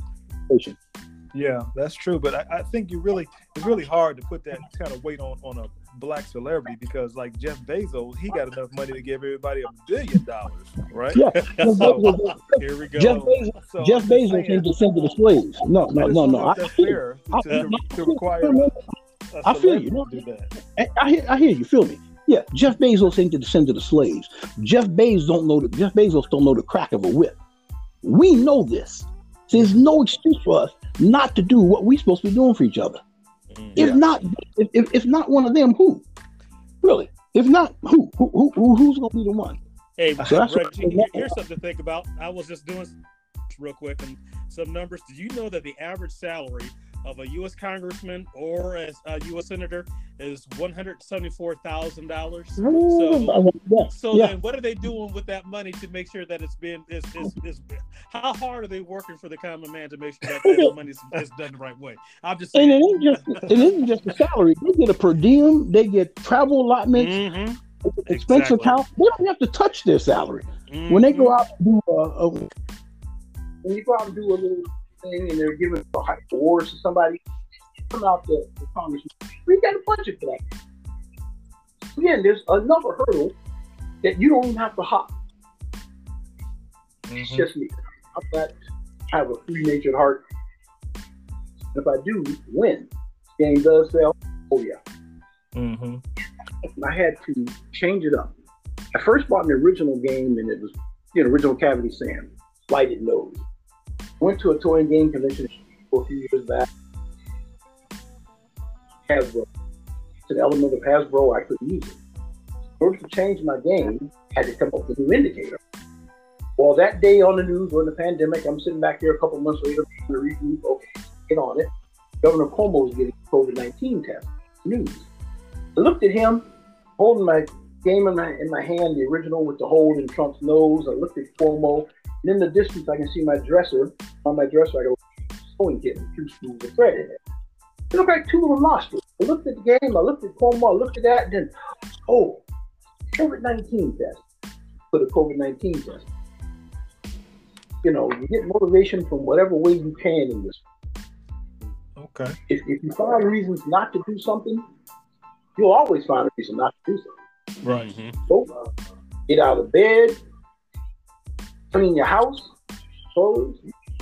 Yeah, that's true. But I, I, think you really it's really hard to put that kind of weight on on a black celebrity because like Jeff Bezos, he got enough money to give everybody a billion dollars, right? Yeah. so, here we go. Jeff Bezos, so Jeff Bezos can descend to the slaves. No, no, no, no. I, that's fair I, to, I, to require. I feel you. No, I, I, hear, I hear you. Feel me. Yeah, Jeff Bezos ain't the descendant of slaves. Jeff Bezos don't know the, Jeff Bezos don't know the crack of a whip. We know this. There's no excuse for us not to do what we're supposed to be doing for each other. Mm, If not, if, if, if not one of them, who? Really? If not, who? Who, who, who who's going to be the one? Hey, So that's Reggie, here's something to think about. I was just doing real quick and some numbers. Did you know that the average salary of a U.S. congressman or as a U.S. senator is one hundred seventy-four thousand dollars? So, yeah, so yeah. then, what are they doing with that money to make sure that it's being is is, is how hard are they working for the common man to make sure that that money is, done the right way? I'm just And it saying. ain't just it isn't just the salary. They get a per diem. They get travel allotments, Mhm, expense exactly. account. They don't have to touch their salary. When they go out and do a, a when you go out and do a little thing and they're giving a high awards to somebody, come out the, the congressman. We got a budget for that. Again, there's another hurdle that you don't even have to hop. It's Mhm. just me. I'm not I have a free natured heart. If I do win, game does sell. Oh yeah. Mhm. I had to change it up. I first bought an original game and it was you know, original Cavity Sam, lighted nose. Went to a toy and game convention a few years back. Hasbro. It's an element of Hasbro I couldn't use it. In order to change my game, I had to come up with a new indicator. Well, that day on the news during the pandemic, I'm sitting back here a couple months later, the review, okay, get on it. Governor Cuomo is getting COVID 19 test. News. I looked at him, holding my game in my in my hand, the original with the hole in Trump's nose. I looked at Cuomo, and in the distance I can see my dresser. On my dresser, I got a sewing kit with two spools of thread in it. It looked like two little nostrils. I looked at the game, I looked at Cuomo, I looked at that, and then, oh, COVID 19 test. Put a COVID 19 test. You know, you get motivation from whatever way you can in this. Okay. If, if you find reasons not to do something, you'll always find a reason not to do something. Right. mhm. So, uh, get out of bed, clean your house, clothes.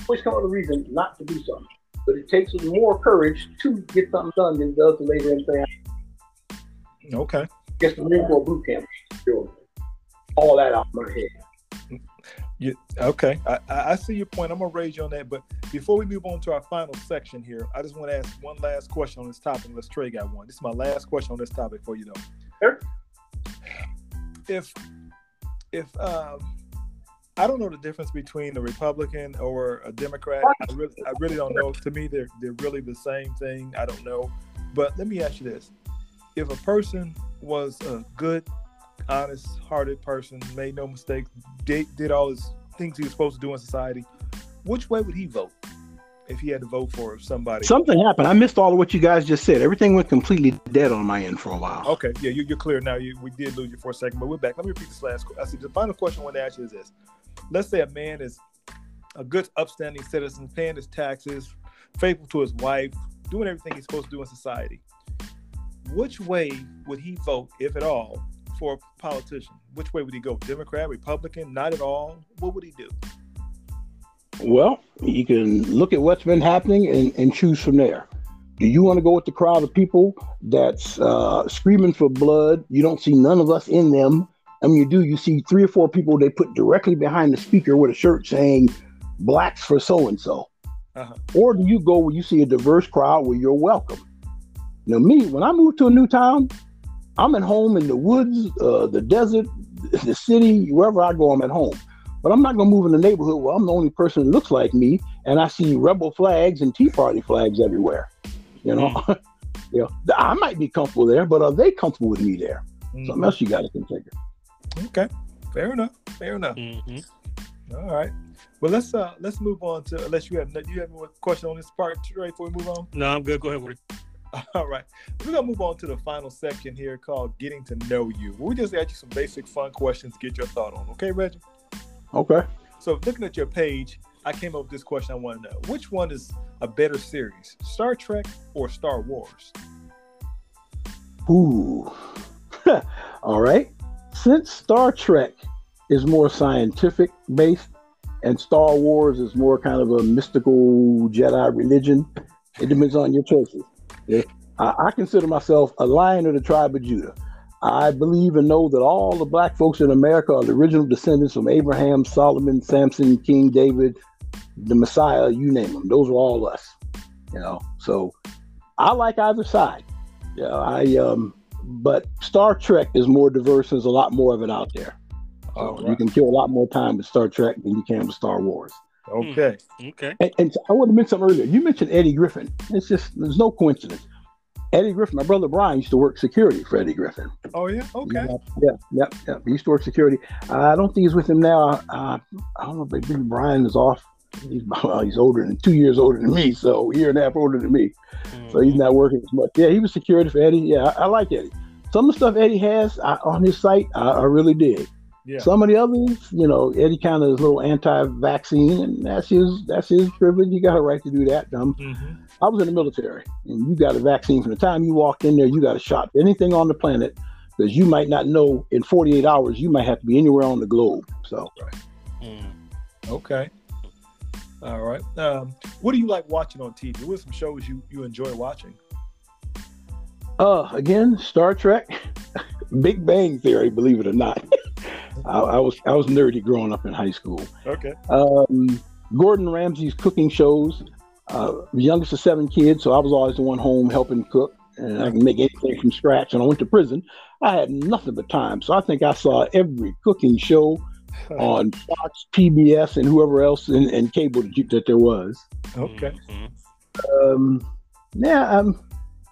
Always come up with a reason not to do something. But it takes more courage to get something done than it does to lay there and say, Okay. I guess the Marine Corps boot camp. Sure. All that out of my head. You, okay, I, I I see your point. I'm gonna raise you on that. But before we move on to our final section here, I just want to ask one last question on this topic. Let's Trey got one. This is my last question on this topic for you though. Sure. If if um I don't know the difference between a Republican or a Democrat. I really I really don't know. To me, they're they're really the same thing. I don't know. But let me ask you this: If a person was a good, honest-hearted person, made no mistakes, did, did all his things he was supposed to do in society, which way would he vote if he had to vote for somebody? Something happened. I missed all of what you guys just said. Everything went completely dead on my end for a while. Okay, yeah, you, you're clear now. You, we did lose you for a second, but we're back. Let me repeat this last. Question. I see the final question I want to ask you is this: Let's say a man is a good, upstanding citizen, paying his taxes, faithful to his wife, doing everything he's supposed to do in society. Which way would he vote, if at all, for a politician? Which way would he go? Democrat, Republican? Not at all. What would he do? Well, you can look at what's been happening and, and choose from there. Do you want to go with the crowd of people that's uh, screaming for blood? You don't see none of us in them. I mean, you do. You see three or four people they put directly behind the speaker with a shirt saying "Blacks for so and so," Uh-huh. or do you go where you see a diverse crowd where you're welcome? Now, me, when I move to a new town, I'm at home in the woods, uh, the desert, the city, wherever I go, I'm at home. But I'm not gonna move in the neighborhood where I'm the only person that looks like me, and I see rebel flags and Tea Party flags everywhere. You know, you know, I might be comfortable there, but are they comfortable with me there? Something else you got to consider. Okay, fair enough. Fair enough. Mhm. All right. Well, let's uh let's move on to unless you have do you have a question on this part, Trey, before we move on. No, I'm good. Go ahead, Woody. All right. We're gonna move on to the final section here called getting to know you. We just ask you some basic fun questions, get your thought on. Okay, Reggie? Okay. So looking at your page, I came up with this question I want to know. Which one is a better series? Star Trek or Star Wars? Ooh. All right. Since Star Trek is more scientific based and Star Wars is more kind of a mystical Jedi religion, it depends on your choices. Yeah. I, I consider myself a lion of the tribe of Judah. I believe and know that all the black folks in America are the original descendants from Abraham, Solomon, Samson, King David, the Messiah, you name them. Those are all us. You know, so I like either side. Yeah, I um, but Star Trek is more diverse. There's a lot more of it out there. So All You can kill a lot more time with Star Trek than you can with Star Wars. Okay. Okay. And, and I want to mention something earlier. You mentioned Eddie Griffin. It's just there's no coincidence. Eddie Griffin, my brother Brian used to work security for Eddie Griffin. Oh yeah. Okay. Yeah, yeah, yeah. He used to work security. I don't think he's with him now. Uh, I don't know if maybe Brian is off. He's well, he's older than two years older than me, so a year and a half older than me. So he's not working as much. Yeah, he was security for Eddie. Yeah, I, I like Eddie. Some of the stuff Eddie has I, on his site, I, I really dig. Yeah. Some of the others, you know, Eddie kind of is a little anti-vaccine, and that's his that's his privilege. You got a right to do that. Um, Mhm. I was in the military, and you got a vaccine from the time you walked in there. You got a shot. Anything on the planet, because you might not know in 48 hours you might have to be anywhere on the globe. So Mm. Okay. All right. Um, what do you like watching on TV? What are some shows you you enjoy watching? Uh, again, Star Trek, Big Bang Theory. Believe it or not, I, I was I was nerdy growing up in high school. Okay. Um, Gordon Ramsay's cooking shows. Uh, youngest of seven kids, so I was always the one home helping cook, and I can make anything from scratch. And I went to prison. I had nothing but time, so I think I saw every cooking show on Fox, PBS, and whoever else in, in cable that, you, that there was. Okay. Mhm. Um, yeah. Um,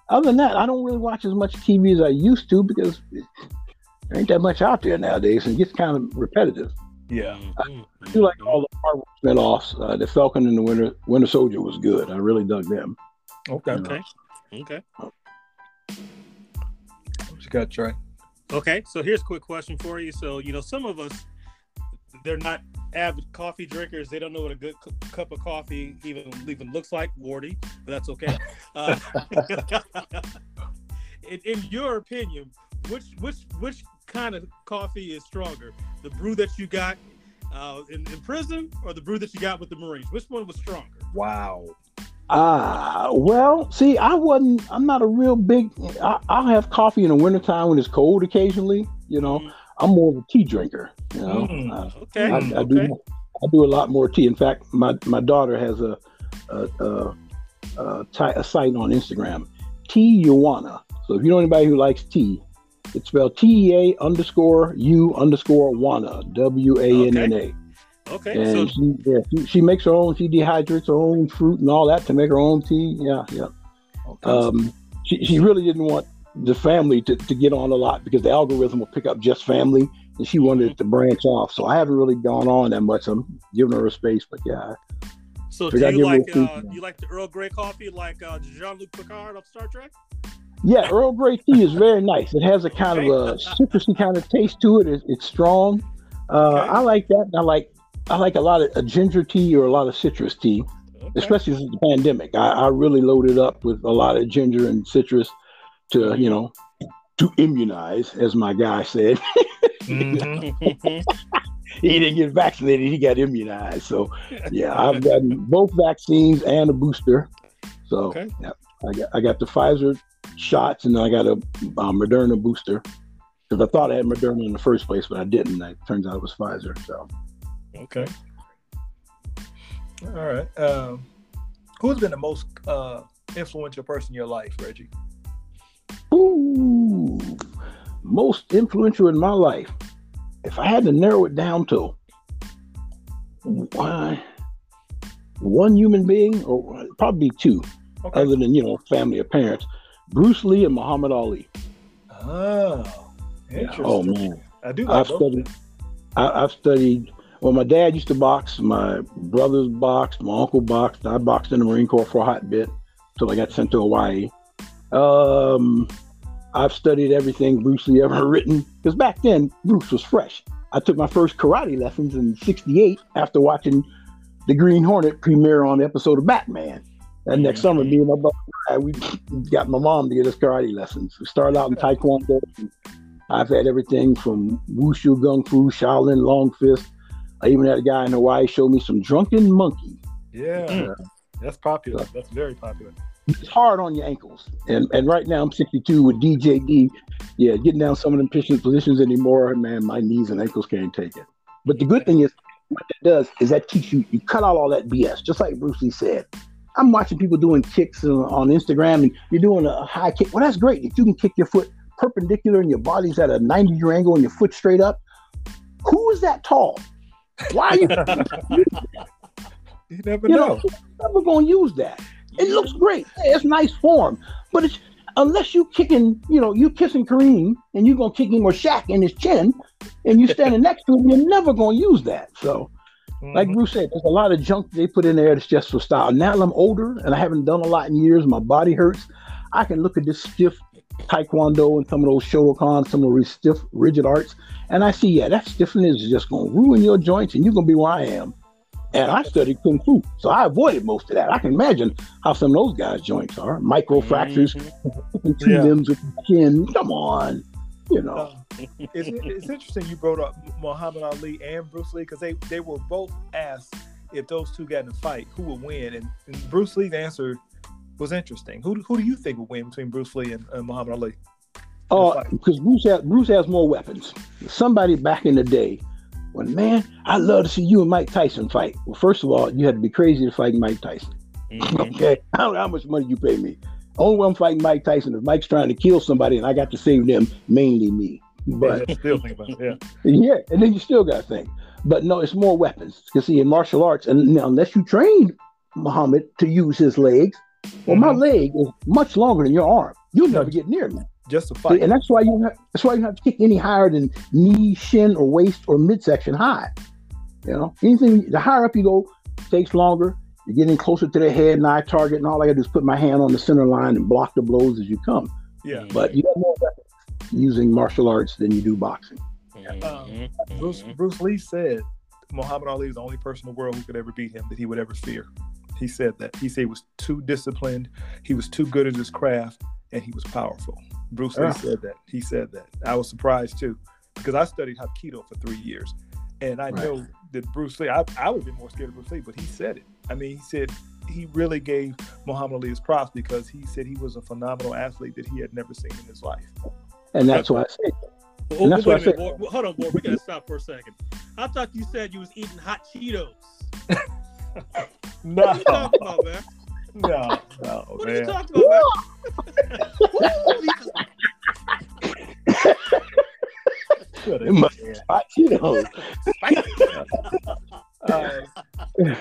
other than that, I don't really watch as much TV as I used to because there ain't that much out there nowadays, and it gets kind of repetitive. Yeah. I do like all the Marvel spinoffs. Uh, the Falcon and the Winter Winter Soldier was good. I really dug them. Okay. Okay. Okay. What you got, Trey? Okay, so here's a quick question for you. So, you know, some of us, they're not avid coffee drinkers. They don't know what a good cu- cup of coffee even even looks like, Wardy, but that's okay. Uh, in, in your opinion, which which which kind of coffee is stronger, the brew that you got uh, in, in prison or the brew that you got with the Marines? Which one was stronger? Wow. Ah, well, see, I wasn't. I'm not a real big. I, I'll have coffee in the wintertime when it's cold occasionally. You know, Mm, I'm more of a tea drinker. You know, Mm. Uh, okay, I, I do. I do a lot more tea. In fact, my my daughter has a a, a, a, a site on Instagram, Tea Yuana. So if you know anybody who likes tea, it's spelled T E A underscore U underscore Wana W A N N A. Okay, so And she, yeah, she, she makes her own. She dehydrates her own fruit and all that to make her own tea. Yeah, yeah. Okay. Um, she, she really didn't want the family to, to get on a lot because the algorithm will pick up just family, and she wanted it to branch off. So I haven't really gone on that much. I'm giving her a space, but yeah, so do you give her a like uh, you like the Earl Grey coffee like uh, Jean Luc Picard of Star Trek? yeah. Earl Grey tea is very nice. It has a kind of a citrusy kind of taste to it. it it's strong. Uh, Okay. I like that. I like I like a lot of a ginger tea or a lot of citrus tea. Okay. especially since the pandemic. I, I really loaded up with a lot of ginger and citrus to, you know, to immunize, as my guy said. Mhm. he didn't get vaccinated, he got immunized. So, yeah, I've gotten both vaccines and a booster. So, Okay. yeah, I got, I got the Pfizer shots and then I got a Moderna booster because I thought I had Moderna in the first place, but I didn't. It turns out it was Pfizer. So, Okay. All right. Um, who's been the most uh, influential person in your life, Reggie? Ooh, most influential in my life. If I had to narrow it down to why one human being, or probably two, Okay. other than you know family or parents, Bruce Lee and Muhammad Ali. oh, interesting. Oh man, I do like I've studied. I, I've studied. Well, my dad used to box. My brothers boxed. My uncle boxed. I boxed in the Marine Corps for a hot bit until I got sent to Hawaii. Um, I've studied everything Bruce Lee ever written because back then Bruce was fresh. I took my first karate lessons in '68 after watching the Green Hornet premiere on the episode of Batman. And next summer, me and my brother, we got my mom to get us karate lessons. We started out in Taekwondo. and I've had everything from wushu, gung fu, Shaolin, long fist. I even had a guy in Hawaii show me some drunken monkey. Yeah, Mm. that's popular. That's very popular. It's hard on your ankles. And and right now I'm 62 with DJD. yeah, getting down some of them pitching positions anymore, man, my knees and ankles can't take it. But the good thing is, what that does is that teach you, you cut out all that BS, just like Bruce Lee said. I'm watching people doing kicks on Instagram and you're doing a high kick. Well, that's great. If you can kick your foot perpendicular and your body's at a 90 degree angle and your foot straight up, who is that tall? Why are you? you never you know. know never going to use that. It looks great. It's nice form, but it's unless you kicking, you know, you kissing Kareem and you're gonna kick him or Shaq in his chin, and you standing next to him, you're never gonna use that. So, like Mhm. Bruce said, there's a lot of junk they put in there that's just for style. Now that I'm older and I haven't done a lot in years, my body hurts. I can look at this stiff taekwondo and some of those Shotokan, some of those stiff, rigid arts, and I see, yeah, that stiffness is just gonna ruin your joints, and you're gonna be where I am. And I studied kung fu, so I avoided most of that. I can imagine how some of those guys' joints are micro fractures, Mhm. two Yeah. limbs with the chin. Come on, you know. Uh, it's, it's interesting you brought up Muhammad Ali and Bruce Lee because they, they were both asked if those two got in a fight, who would win? And, and Bruce Lee's answer was interesting. Who, who do you think would win between Bruce Lee and, and Muhammad Ali? Oh, fight. because Bruce has Bruce has more weapons. Somebody back in the day, when man, I'd love to see you and Mike Tyson fight. Well, first of all, you had to be crazy to fight Mike Tyson. Mhm. Okay, I don't know how much money you pay me. Only when I'm fighting Mike Tyson if Mike's trying to kill somebody and I got to save them, mainly me. But still think about it. Yeah. yeah, and then you still got to think. But no, it's more weapons. Because see, in martial arts, and now, unless you train Muhammad to use his legs, well, my Mhm. leg is much longer than your arm. You'll never get near me. Just a fight. And that's why you have, that's why you have to kick any higher than knee, shin, or waist or midsection high. You know, anything the higher up you go takes longer. You're getting closer to the head and eye target, and all I got to do is put my hand on the center line and block the blows as you come. yeah. But you have more using martial arts than you do boxing. Mhm. Bruce, Bruce Lee said Muhammad Ali is the only person in the world who could ever beat him that he would ever fear. He said that. He said he was too disciplined, he was too good at his craft, and he was powerful. Bruce Lee Yeah. said that. He said that. I was surprised too, because I studied Hapkido for three years. And I Right. know that Bruce Lee, I, I would be more scared of Bruce Lee, but he said it. I mean, he said he really gave Muhammad Ali his props because he said he was a phenomenal athlete that he had never seen in his life. And that's why I say Oh, And that's wait what a I minute, Ward. Hold on, Ward. We gotta stop for a second. I thought you said you was eating hot Cheetos. No, What are you talking about, man? No, no, What are you talking about. Good It must- idea. you know, Uh,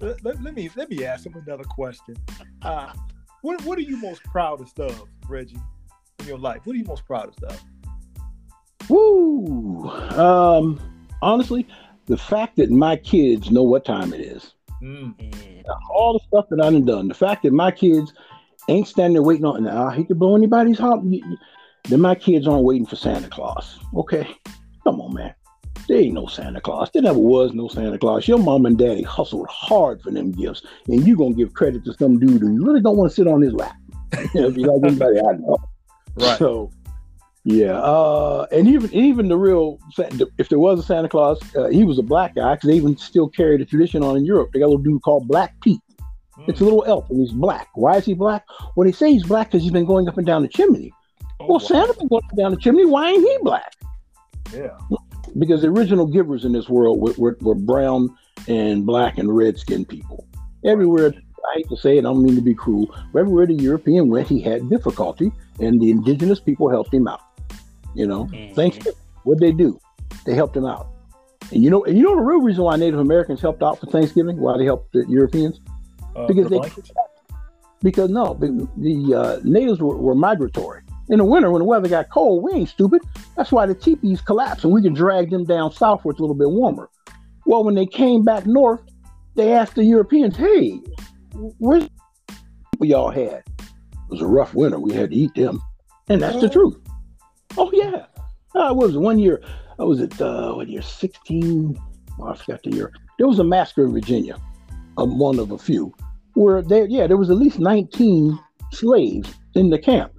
let, let- let me let me ask him another question. Uh, what what are you most proudest of, Reggie, in your life? What are you most proudest of? woo. Um, honestly, the fact that my kids know what time it is. Mm, all the stuff that I done done, the fact that my kids ain't standing there waiting on, now I hate to blow anybody's heart, then my kids aren't waiting for Santa Claus. Okay, come on, man. There ain't no Santa Claus. There never was no Santa Claus. Your mom and daddy hustled hard for them gifts, and you gonna give credit to some dude who you really don't want to sit on his lap. you know, if you like anybody I know. Right. So, yeah, uh, and even even the real, if there was a Santa Claus, uh, he was a black guy because they even still carry the tradition on in Europe. They got a little dude called Black Pete. It's a little elf and he's black. Why is he black? Well, they say he's black because he's been going up and down the chimney. Oh, well, wow. Santa been going up and down the chimney. Why ain't he black? Yeah. Because the original givers in this world were, were, were brown and black and red skinned people. Everywhere, I hate to say it, I don't mean to be cruel, but everywhere the European went, he had difficulty, and the indigenous people helped him out. You know, Mhm. Thanksgiving, what'd they do? They helped them out. And you know, and you know the real reason why Native Americans helped out for Thanksgiving, why they helped the Europeans? Uh, Because they- blankets? because no, the, the uh, natives were, were migratory. In the winter, when the weather got cold, we ain't stupid. That's why the teepees collapsed, and we can drag them down south where it's a little bit warmer. Well, when they came back north, they asked the Europeans, "Hey, where's the people y'all had?" It was a rough winter. We had to eat them, and that's the Oh. truth. Oh yeah, uh, it was one year. I was at uh, what year? Sixteen. Oh, I forgot the year. There was a massacre in Virginia, um, one of a few where there, yeah, there was at least 19 slaves in the camp.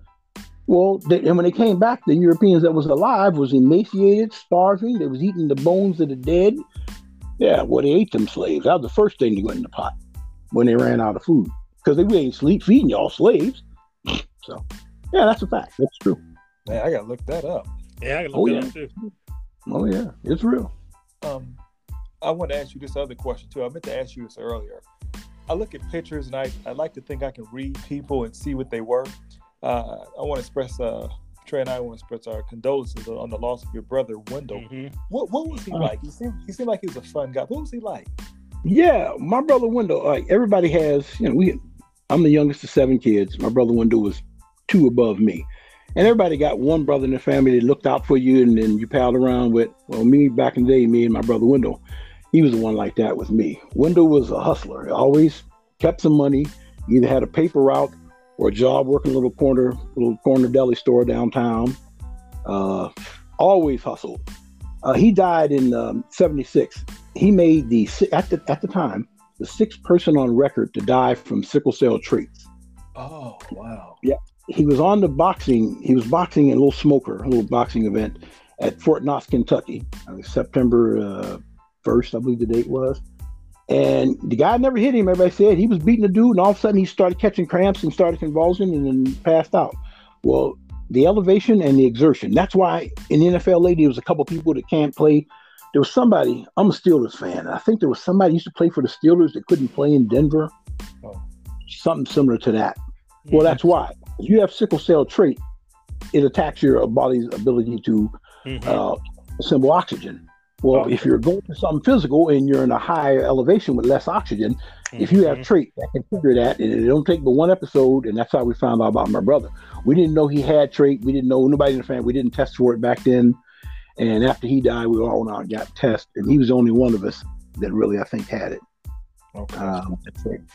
Well, they, and when they came back, the Europeans that was alive was emaciated, starving. They was eating the bones of the dead. Yeah, well, they ate them slaves. That was the first thing to go in the pot when they ran out of food because they we ain't sleep feeding y'all slaves. So, yeah, that's a fact. That's true. Man, I gotta look that up. Yeah, I can Oh, look yeah. up too. Oh yeah, it's real. Um, I want to ask you this other question too. I meant to ask you this earlier. I look at pictures and I, I like to think I can read people and see what they were. Uh, I want to express, uh, Trey and I want to express our condolences on the loss of your brother, Wendell. Mhm. What what was he Uh. like? He seemed he seemed like he was a fun guy. What was he like? Yeah, my brother Wendell. Like everybody has, you know, we. I'm the youngest of seven kids. My brother Wendell was two above me, and everybody got one brother in the family that looked out for you, and then you palled around with. Well, me back in the day, me and my brother Wendell, he was the one like that with me. Wendell was a hustler. He always kept some money. Either had a paper route or a job working a little corner, little corner deli store downtown. Uh, always hustled. Uh, he died in um, '76 he made the at the at the time the sixth person on record to die from sickle cell traits. Oh wow. He was on the boxing. He was boxing in a little smoker, a little boxing event at Fort Knox, Kentucky, uh, September uh, first, I believe the date was. And the guy never hit him. Everybody said he was beating the dude, and all of a sudden he started catching cramps and started convulsing, and then passed out. Well, the elevation and the exertion. That's why in the NFL lady, there was a couple people that can't play there was somebody, I'm a Steelers fan. I think there was somebody used to play for the Steelers that couldn't play in Denver. Oh. Something similar to that. Well, that's why. If you have sickle cell trait, it attacks your body's ability to Mhm. uh, assemble oxygen. Well, Okay. if you're going to something physical and you're in a higher elevation with less oxygen, if you have Mhm. trait that can trigger that, and it don't take but one episode, and that's how we found out about my brother. We didn't know he had trait. We didn't know nobody in the family. We didn't test for it back then. And after he died, we all went out and got tested, and he was the only one of us that really, I think, had it. Okay. Um,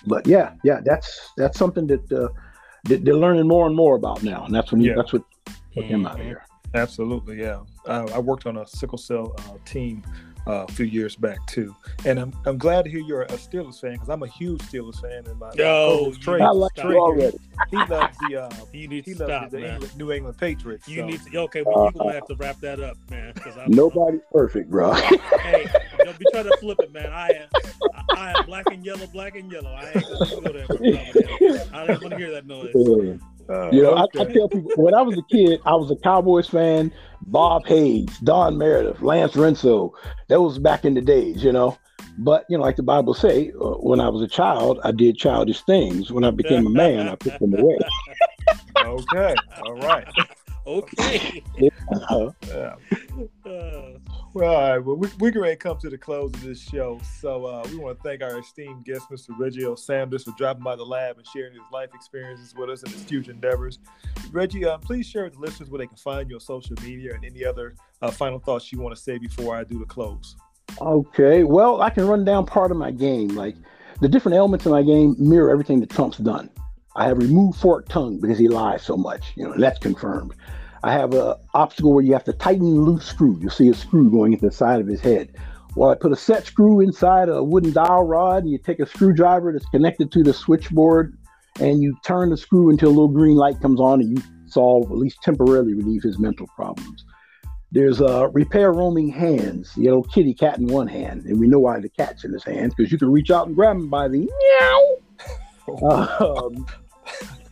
but yeah, yeah, that's that's something that, uh, that they're learning more and more about now, and that's when you, Yeah. that's what took him out of Mhm. here. Absolutely, yeah. Uh, I worked on a sickle cell uh, team uh, a few years back too, and I'm I'm glad to hear you're a Steelers fan because I'm a huge Steelers fan. And my my Yo, Trey, I like stop. you already. he loves the uh, You need he to loves stop, the man. England, New England Patriots. You so. need to. Okay, well, you're gonna have to wrap that up, man. Because I'm Nobody's perfect, bro. Hey, don't be trying to flip it, man. I am, I, I am black and yellow, black and yellow. I ain't gonna go there. for. I don't want to hear that noise. Uh, You know, I, I tell people when I was a kid, I was a Cowboys fan. Bob Hayes, Don Meredith, Lance Rentzel. That was back in the days, you know. But you know, like the Bible say, uh, when I was a child, I did childish things. When I became a man, I put them away. okay, all right. Okay. Uh, Yeah. Well, all right. Well, we, we're going to come to the close of this show. So uh, we want to thank our esteemed guest, Mr. Reggie. Sanders, for dropping by the lab and sharing his life experiences with us and his future endeavors. Reggie, uh, please share with the listeners where they can find you on social media and any other uh, final thoughts you want to say before I do the close. okay, well, I can run down part of my game. Like the different elements of my game mirror everything that Trump's done. I have removed forked tongue because he lies so much, you know, that's confirmed. I have a obstacle where you have to tighten a loose screw. You'll see a screw going into the side of his head. Well, I put a set screw inside a wooden dowel rod, and you take a screwdriver that's connected to the switchboard, and you turn the screw until a little green light comes on, and you solve, at least temporarily, relieve his mental problems. There's uh, repair roaming hands, the little kitty cat in one hand, and we know why the cat's in his hand because you can reach out and grab him by the meow. Um,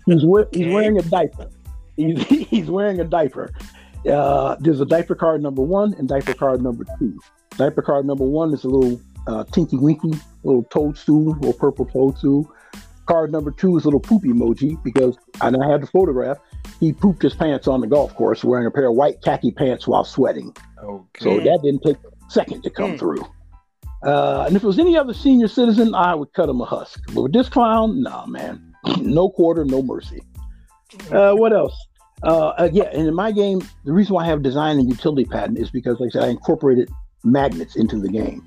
he's, we- he's wearing a diaper. He's, he's wearing a diaper. Uh, there's a diaper card number one and diaper card number two. Diaper card number one is a little uh, tinky winky, little toadstool, little purple toadstool. Card number two is a little poop emoji because, and I had the photograph. He pooped his pants on the golf course wearing a pair of white khaki pants while sweating. Okay. So that didn't take a second to come Mm. through. Uh, and if it was any other senior citizen, I would cut him a husk. But with this clown, nah, man, no quarter, no mercy. Uh, what else? Uh, uh, yeah, and in my game, the reason why I have design and utility patent is because, like I said, I incorporated magnets into the game.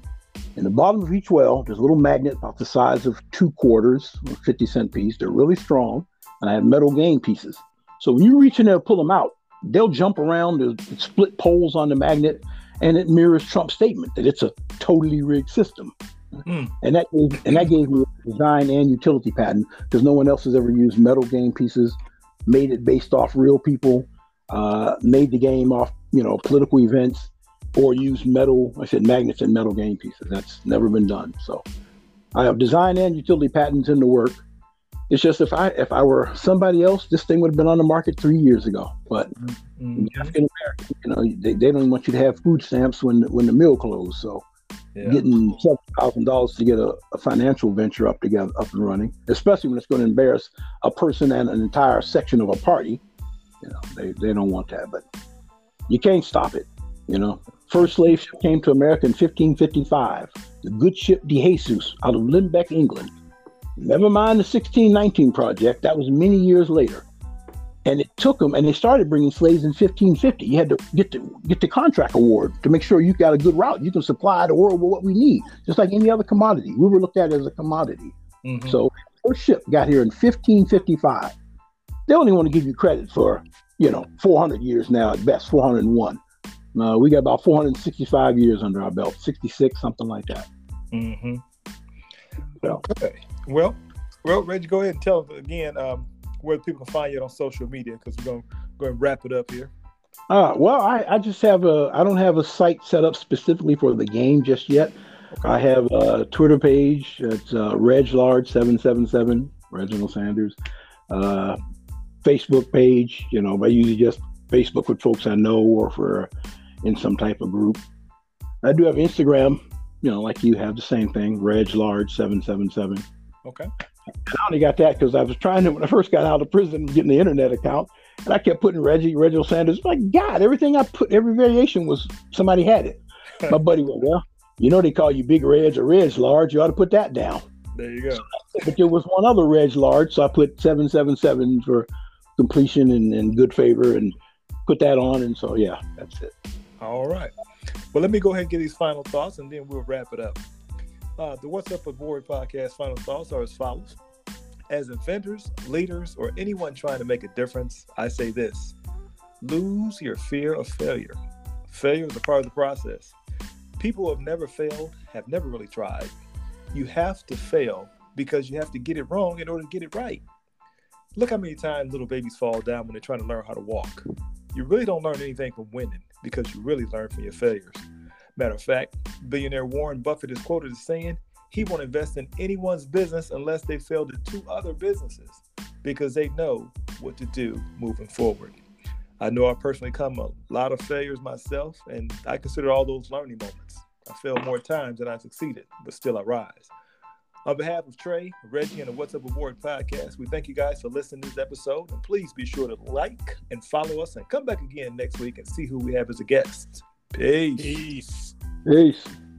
In the bottom of each well, there's a little magnet about the size of two quarters, or 50 cent piece. They're really strong, and I have metal game pieces. So when you reach in there and pull them out, they'll jump around. There's split poles on the magnet, and it mirrors Trump's statement that it's a totally rigged system. Hmm. And that gave, and that gave me a design and utility patent because no one else has ever used metal game pieces, made it based off real people, uh, made the game off you know political events, or used metal. I said magnets and metal game pieces. That's never been done. So I have design and utility patents in the work. It's just if I if I were somebody else, this thing would have been on the market three years ago. But Mhm. African American, you know, they, they don't want you to have food stamps when when the mill closed. So Yeah. getting seven thousand dollars to get a, a financial venture up together up and running, especially when it's going to embarrass a person and an entire section of a party. You know, they, they don't want that, but you can't stop it. You know, first slave ship came to America in 1555. The good ship De Jesus out of Limbeck, England. Never mind the 1619 project. That was many years later. And it took them, and they started bringing slaves in 1550. You had to get the get the contract award to make sure you got a good route. You can supply the world with what we need, just like any other commodity. We were looked at as a commodity. Mhm. So first ship got here in 1555. They only want to give you credit for, you know, 400 years now at best, 401. Uh, we got about 465 years under our belt, 66, something like that. hmm Yeah. Okay. Well, well, Reggie, go ahead and tell us again um, where people can find you on social media because we're going to go and wrap it up here. Uh, well, I, I just have a, I don't have a site set up specifically for the game just yet. I have a Twitter page. It's uh, Reg Large seven seven seven Reginald Sanders. Uh, Facebook page. You know, I usually just Facebook with folks I know or for in some type of group. I do have Instagram. You know, like you have the same thing. Reg Large seven seven seven. Okay. And I only got that because I was trying to when I first got out of prison getting the internet account, and I kept putting Reggie Reginald Sanders. My God, everything I put, every variation was somebody had it. My buddy went, well, you know they call you Big Reg or Reg Large. You ought to put that down. There you go. But there was one other Reg Large, so I put seven seven seven for completion and, and good favor, and put that on. And so yeah, that's it. All right. Well, let me go ahead and get these final thoughts and then we'll wrap it up. Uh, the What's Up with Aboard podcast final thoughts are as follows. As inventors, leaders, or anyone trying to make a difference, I say this lose your fear of failure. Failure is a part of the process. People who have never failed have never really tried. You have to fail because you have to get it wrong in order to get it right. Look how many times little babies fall down when they're trying to learn how to walk. You really don't learn anything from winning because you really learn from your failures. Matter of fact, billionaire Warren Buffett is quoted as saying he won't invest in anyone's business unless they failed at two other businesses because they know what to do moving forward. I know I personally come a lot of failures myself, and I consider all those learning moments. I failed more times than I succeeded, but still I rise. On behalf of Trey, Reggie, and the What's Up Award podcast, we thank you guys for listening to this episode. And please be sure to like and follow us and come back again next week and see who we have as a guest. Peace. Peace. Peace.